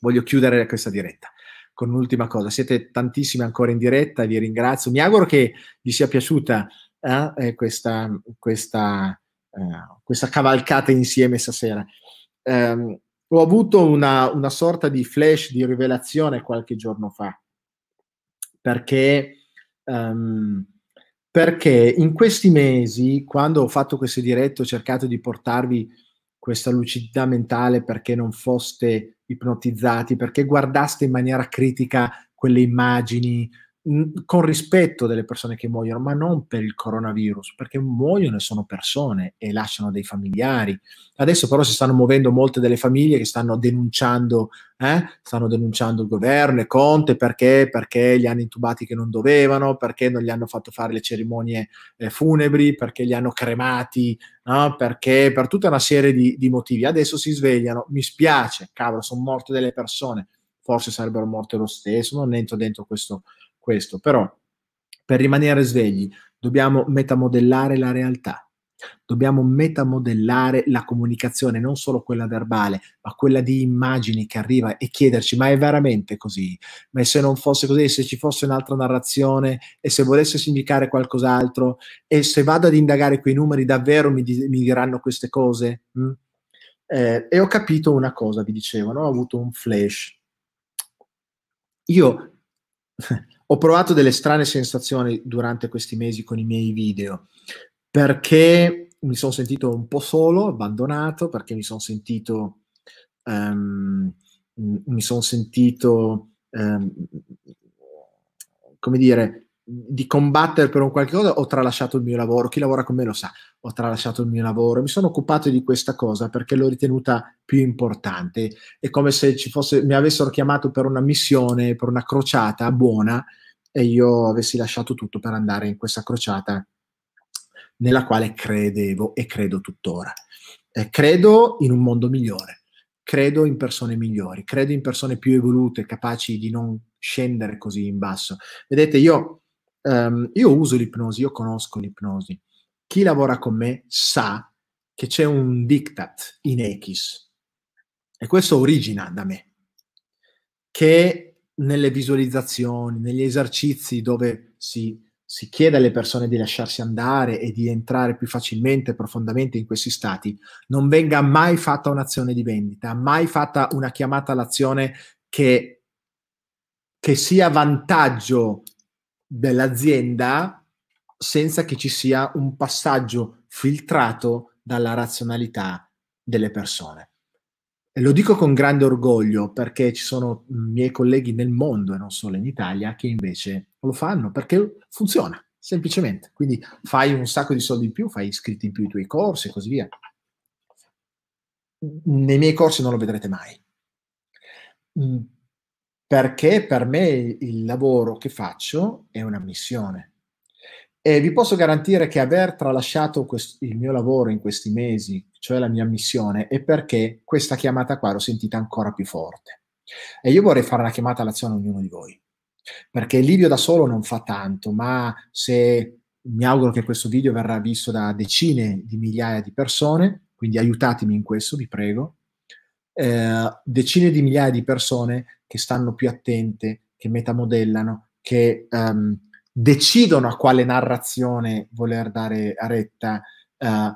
Voglio chiudere questa diretta con un'ultima cosa. Siete tantissimi ancora in diretta, vi ringrazio. Mi auguro che vi sia piaciuta eh, questa, questa, eh, questa, cavalcata insieme stasera. Um, ho avuto una, una, sorta di flash di rivelazione qualche giorno fa, perché, um, perché in questi mesi, quando ho fatto queste dirette, ho cercato di portarvi questa lucidità mentale perché non foste ipnotizzati, perché guardaste in maniera critica quelle immagini, con rispetto delle persone che muoiono, ma non per il coronavirus, perché muoiono e sono persone e lasciano dei familiari. Adesso però si stanno muovendo molte delle famiglie che stanno denunciando, eh? stanno denunciando il governo e Conte perché? Perché li hanno intubati che non dovevano, perché non gli hanno fatto fare le cerimonie eh, funebri, perché li hanno cremati, no? perché per tutta una serie di, di motivi. Adesso si svegliano, mi spiace, cavolo, sono morte delle persone, forse sarebbero morte lo stesso, non entro dentro questo questo, però per rimanere svegli dobbiamo metamodellare la realtà, dobbiamo metamodellare la comunicazione, non solo quella verbale, ma quella di immagini che arriva e chiederci, ma è veramente così? Ma se non fosse così, se ci fosse un'altra narrazione e se volesse significare qualcos'altro e se vado ad indagare quei numeri davvero mi, di- mi diranno queste cose? Mm? Eh, e ho capito una cosa, vi dicevo, no? ho avuto un flash. Io ho provato delle strane sensazioni durante questi mesi con i miei video perché mi sono sentito un po' solo, abbandonato, perché mi sono sentito, um, mi sono sentito, um, come dire, di combattere per un qualche cosa, ho tralasciato il mio lavoro. Chi lavora con me lo sa, ho tralasciato il mio lavoro. Mi sono occupato di questa cosa perché l'ho ritenuta più importante. È come se fosse, mi avessero chiamato per una missione, per una crociata buona e io avessi lasciato tutto per andare in questa crociata nella quale credevo e credo tuttora. Eh, credo in un mondo migliore, credo in persone migliori, credo in persone più evolute, capaci di non scendere così in basso. Vedete, io, um, io uso l'ipnosi, io conosco l'ipnosi. Chi lavora con me sa che c'è un diktat in Echis e questo origina da me, che nelle visualizzazioni, negli esercizi dove si, si chiede alle persone di lasciarsi andare e di entrare più facilmente e profondamente in questi stati, non venga mai fatta un'azione di vendita, mai fatta una chiamata all'azione che, che sia vantaggio dell'azienda senza che ci sia un passaggio filtrato dalla razionalità delle persone. E lo dico con grande orgoglio perché ci sono miei colleghi nel mondo e non solo in Italia che invece lo fanno perché funziona, semplicemente. Quindi fai un sacco di soldi in più, fai iscritti in più ai tuoi corsi e così via. Nei miei corsi non lo vedrete mai. Perché per me il lavoro che faccio è una missione. E vi posso garantire che aver tralasciato quest- il mio lavoro in questi mesi, cioè la mia missione, è perché questa chiamata qua l'ho sentita ancora più forte. E io vorrei fare una chiamata all'azione a ognuno di voi, perché video da solo non fa tanto, ma se mi auguro che questo video verrà visto da decine di migliaia di persone, quindi aiutatemi in questo, vi prego, eh, decine di migliaia di persone che stanno più attente, che metamodellano, che um, decidono a quale narrazione voler dare retta, uh,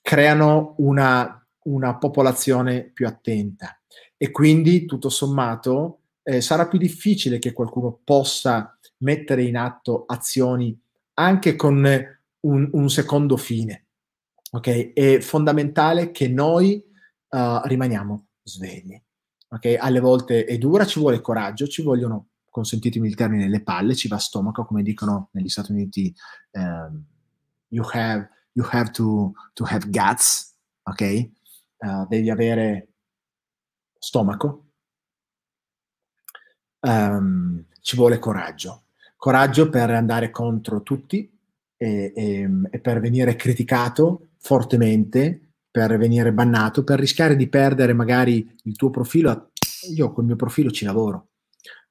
creano una, una, popolazione più attenta e quindi tutto sommato eh, sarà più difficile che qualcuno possa mettere in atto azioni anche con un, un secondo fine. Ok? È fondamentale che noi uh, rimaniamo svegli. Ok? Alle volte è dura, ci vuole coraggio, ci vogliono consentitemi il termine, le palle, ci va stomaco, come dicono negli Stati Uniti, um, you, have, you have to, to have guts, ok? Uh, devi avere stomaco. Um, ci vuole coraggio. Coraggio per andare contro tutti e, e, e per venire criticato fortemente, per venire bannato, per rischiare di perdere magari il tuo profilo. Io col mio profilo ci lavoro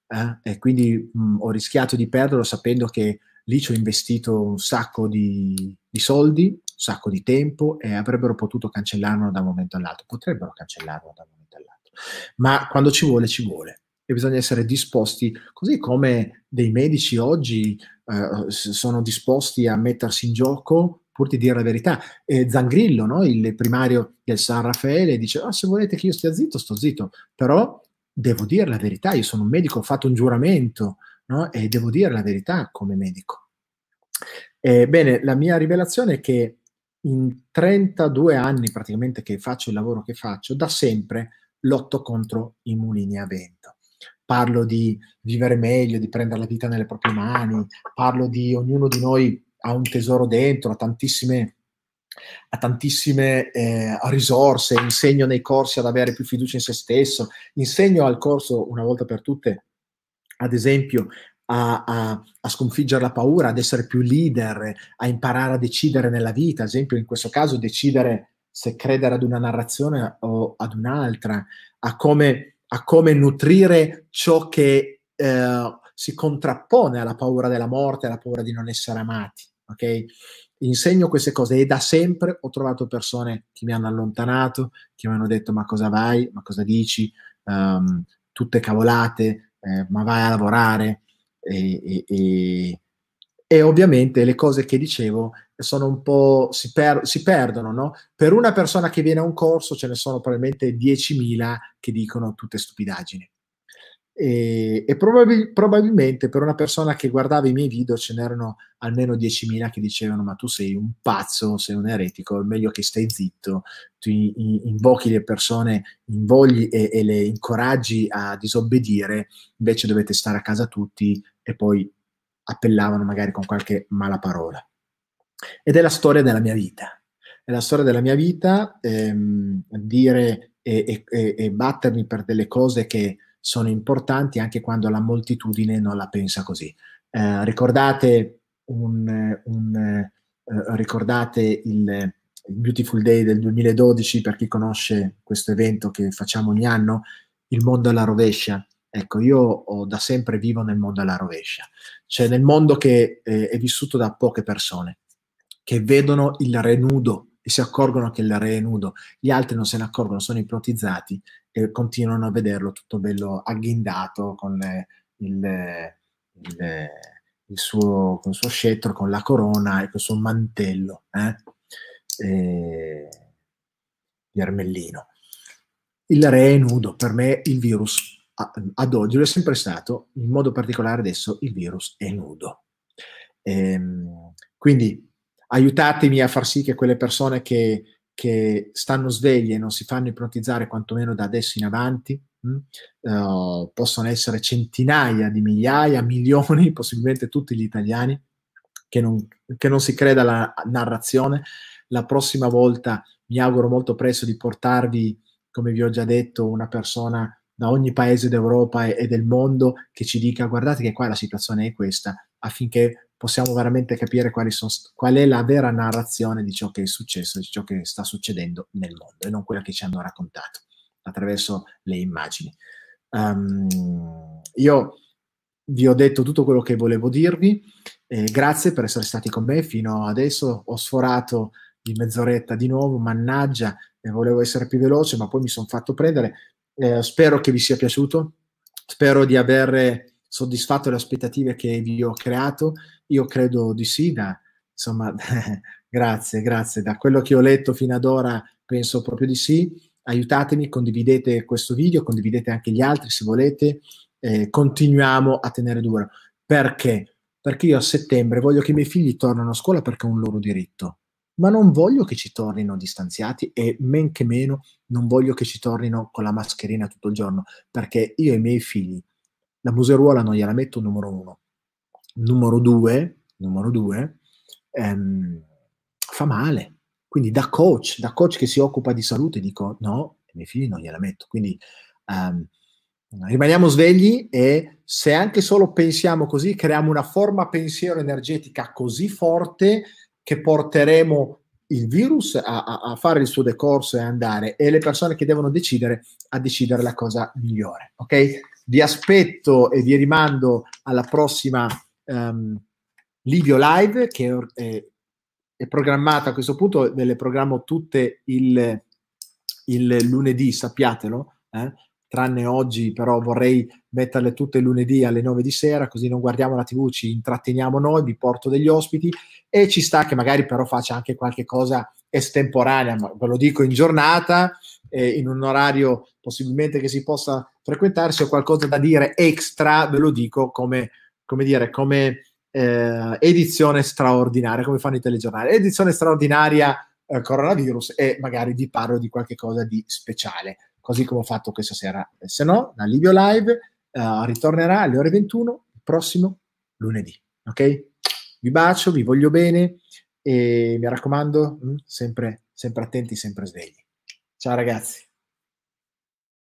eh? e quindi mh, ho rischiato di perderlo sapendo che lì ci ho investito un sacco di, di, soldi, un sacco di tempo e avrebbero potuto cancellarlo da un momento all'altro, potrebbero cancellarlo da un momento all'altro, ma quando ci vuole ci vuole e bisogna essere disposti, così come dei medici oggi eh, sono disposti a mettersi in gioco pur di dire la verità. E Zangrillo, no? il primario del San Raffaele, dice: oh, Se volete che io stia zitto, sto zitto, però devo dire la verità, io sono un medico, ho fatto un giuramento no? e devo dire la verità come medico. Ebbene, la mia rivelazione è che in 32 anni praticamente che faccio il lavoro che faccio, da sempre lotto contro i mulini a vento. Parlo di vivere meglio, di prendere la vita nelle proprie mani, parlo di ognuno di noi ha un tesoro dentro, ha tantissime ha tantissime eh, risorse, insegno nei corsi ad avere più fiducia in se stesso, insegno al corso una volta per tutte, ad esempio, a, a, a, sconfiggere la paura, ad essere più leader, a imparare a decidere nella vita, ad esempio in questo caso decidere se credere ad una narrazione o ad un'altra, a come, a come nutrire ciò che eh, si contrappone alla paura della morte, alla paura di non essere amati. Ok? insegno queste cose e da sempre ho trovato persone che mi hanno allontanato, che mi hanno detto ma cosa vai, ma cosa dici, um, tutte cavolate, eh, ma vai a lavorare e, e, e, e, ovviamente le cose che dicevo sono un po', si, per, si perdono, no? Per una persona che viene a un corso ce ne sono probabilmente 10.000 che dicono tutte stupidaggini. E, e probabil, probabilmente per una persona che guardava i miei video ce n'erano almeno 10.000 che dicevano ma tu sei un pazzo, sei un eretico, è meglio che stai zitto, tu invochi le persone, invogli e, e le incoraggi a disobbedire, invece dovete stare a casa tutti e poi appellavano magari con qualche mala parola. Ed è la storia della mia vita. È la storia della mia vita ehm, dire e, e, e battermi per delle cose che sono importanti anche quando la moltitudine non la pensa così. Eh, ricordate, un, un, eh, ricordate il, il, Beautiful Day del 2012 per chi conosce questo evento che facciamo ogni anno, il mondo alla rovescia. Ecco, io ho, da sempre vivo nel mondo alla rovescia, cioè nel mondo che eh, è vissuto da poche persone, che vedono il re nudo e si accorgono che il re è nudo, gli altri non se ne accorgono, sono ipnotizzati e continuano a vederlo tutto bello agghindato con eh, il, il, il, suo, con il suo scettro, con la corona e col suo mantello eh? e, di Ermellino. Il re è nudo, per me il virus ad oggi lo è sempre stato, in modo particolare adesso il virus è nudo. Ehm, quindi aiutatemi a far sì che quelle persone che, che stanno sveglie e non si fanno ipnotizzare quantomeno da adesso in avanti, uh, possono essere centinaia di migliaia, *laughs* milioni, possibilmente tutti gli italiani, che non, che non si creda alla narrazione. La prossima volta mi auguro molto presto di portarvi, come vi ho già detto, una persona da ogni paese d'Europa e, e del mondo che ci dica guardate che qua la situazione è questa, affinché possiamo veramente capire sono, qual è la vera narrazione di ciò che è successo, di ciò che sta succedendo nel mondo e non quella che ci hanno raccontato attraverso le immagini. Um, io vi ho detto tutto quello che volevo dirvi, eh, grazie per essere stati con me fino adesso, ho sforato di mezz'oretta di nuovo, mannaggia, eh, volevo essere più veloce ma poi mi sono fatto prendere, eh, spero che vi sia piaciuto, spero di aver soddisfatto le aspettative che vi ho creato. Io credo di sì, da, insomma, *laughs* grazie, grazie. Da quello che ho letto fino ad ora penso proprio di sì. Aiutatemi, condividete questo video, condividete anche gli altri se volete. Eh, continuiamo a tenere duro. Perché? Perché io a settembre voglio che i miei figli tornino a scuola perché è un loro diritto ma non voglio che ci tornino distanziati e men che meno non voglio che ci tornino con la mascherina tutto il giorno, perché io e i miei figli la museruola non gliela metto numero uno. Numero due, numero due ehm, fa male. Quindi da coach, da coach che si occupa di salute, dico no, i miei figli non gliela metto. Quindi ehm, rimaniamo svegli e se anche solo pensiamo così, creiamo una forma pensiero energetica così forte che porteremo il virus a, a, a, fare il suo decorso e andare e le persone che devono decidere a decidere la cosa migliore. Ok? Vi aspetto e vi rimando alla prossima um, Livio Live che è, è, programmata a questo punto, ve le programmo tutte il, il lunedì, sappiatelo. Eh? tranne oggi, però vorrei metterle tutte lunedì alle 9 di sera, così non guardiamo la TV, ci intratteniamo noi, vi porto degli ospiti e ci sta che magari però faccia anche qualche cosa estemporanea, ma ve lo dico in giornata, eh, in un orario possibilmente che si possa frequentare, se ho qualcosa da dire extra, ve lo dico come, come dire, come eh, edizione straordinaria, come fanno i telegiornali. Edizione straordinaria eh, coronavirus e magari vi parlo di qualche cosa di speciale così come ho fatto questa sera. Se no, la Livio Live uh, ritornerà alle ore 21 il prossimo lunedì. Ok? Vi bacio, vi voglio bene e mi raccomando, mm, sempre, sempre attenti, sempre svegli. Ciao ragazzi.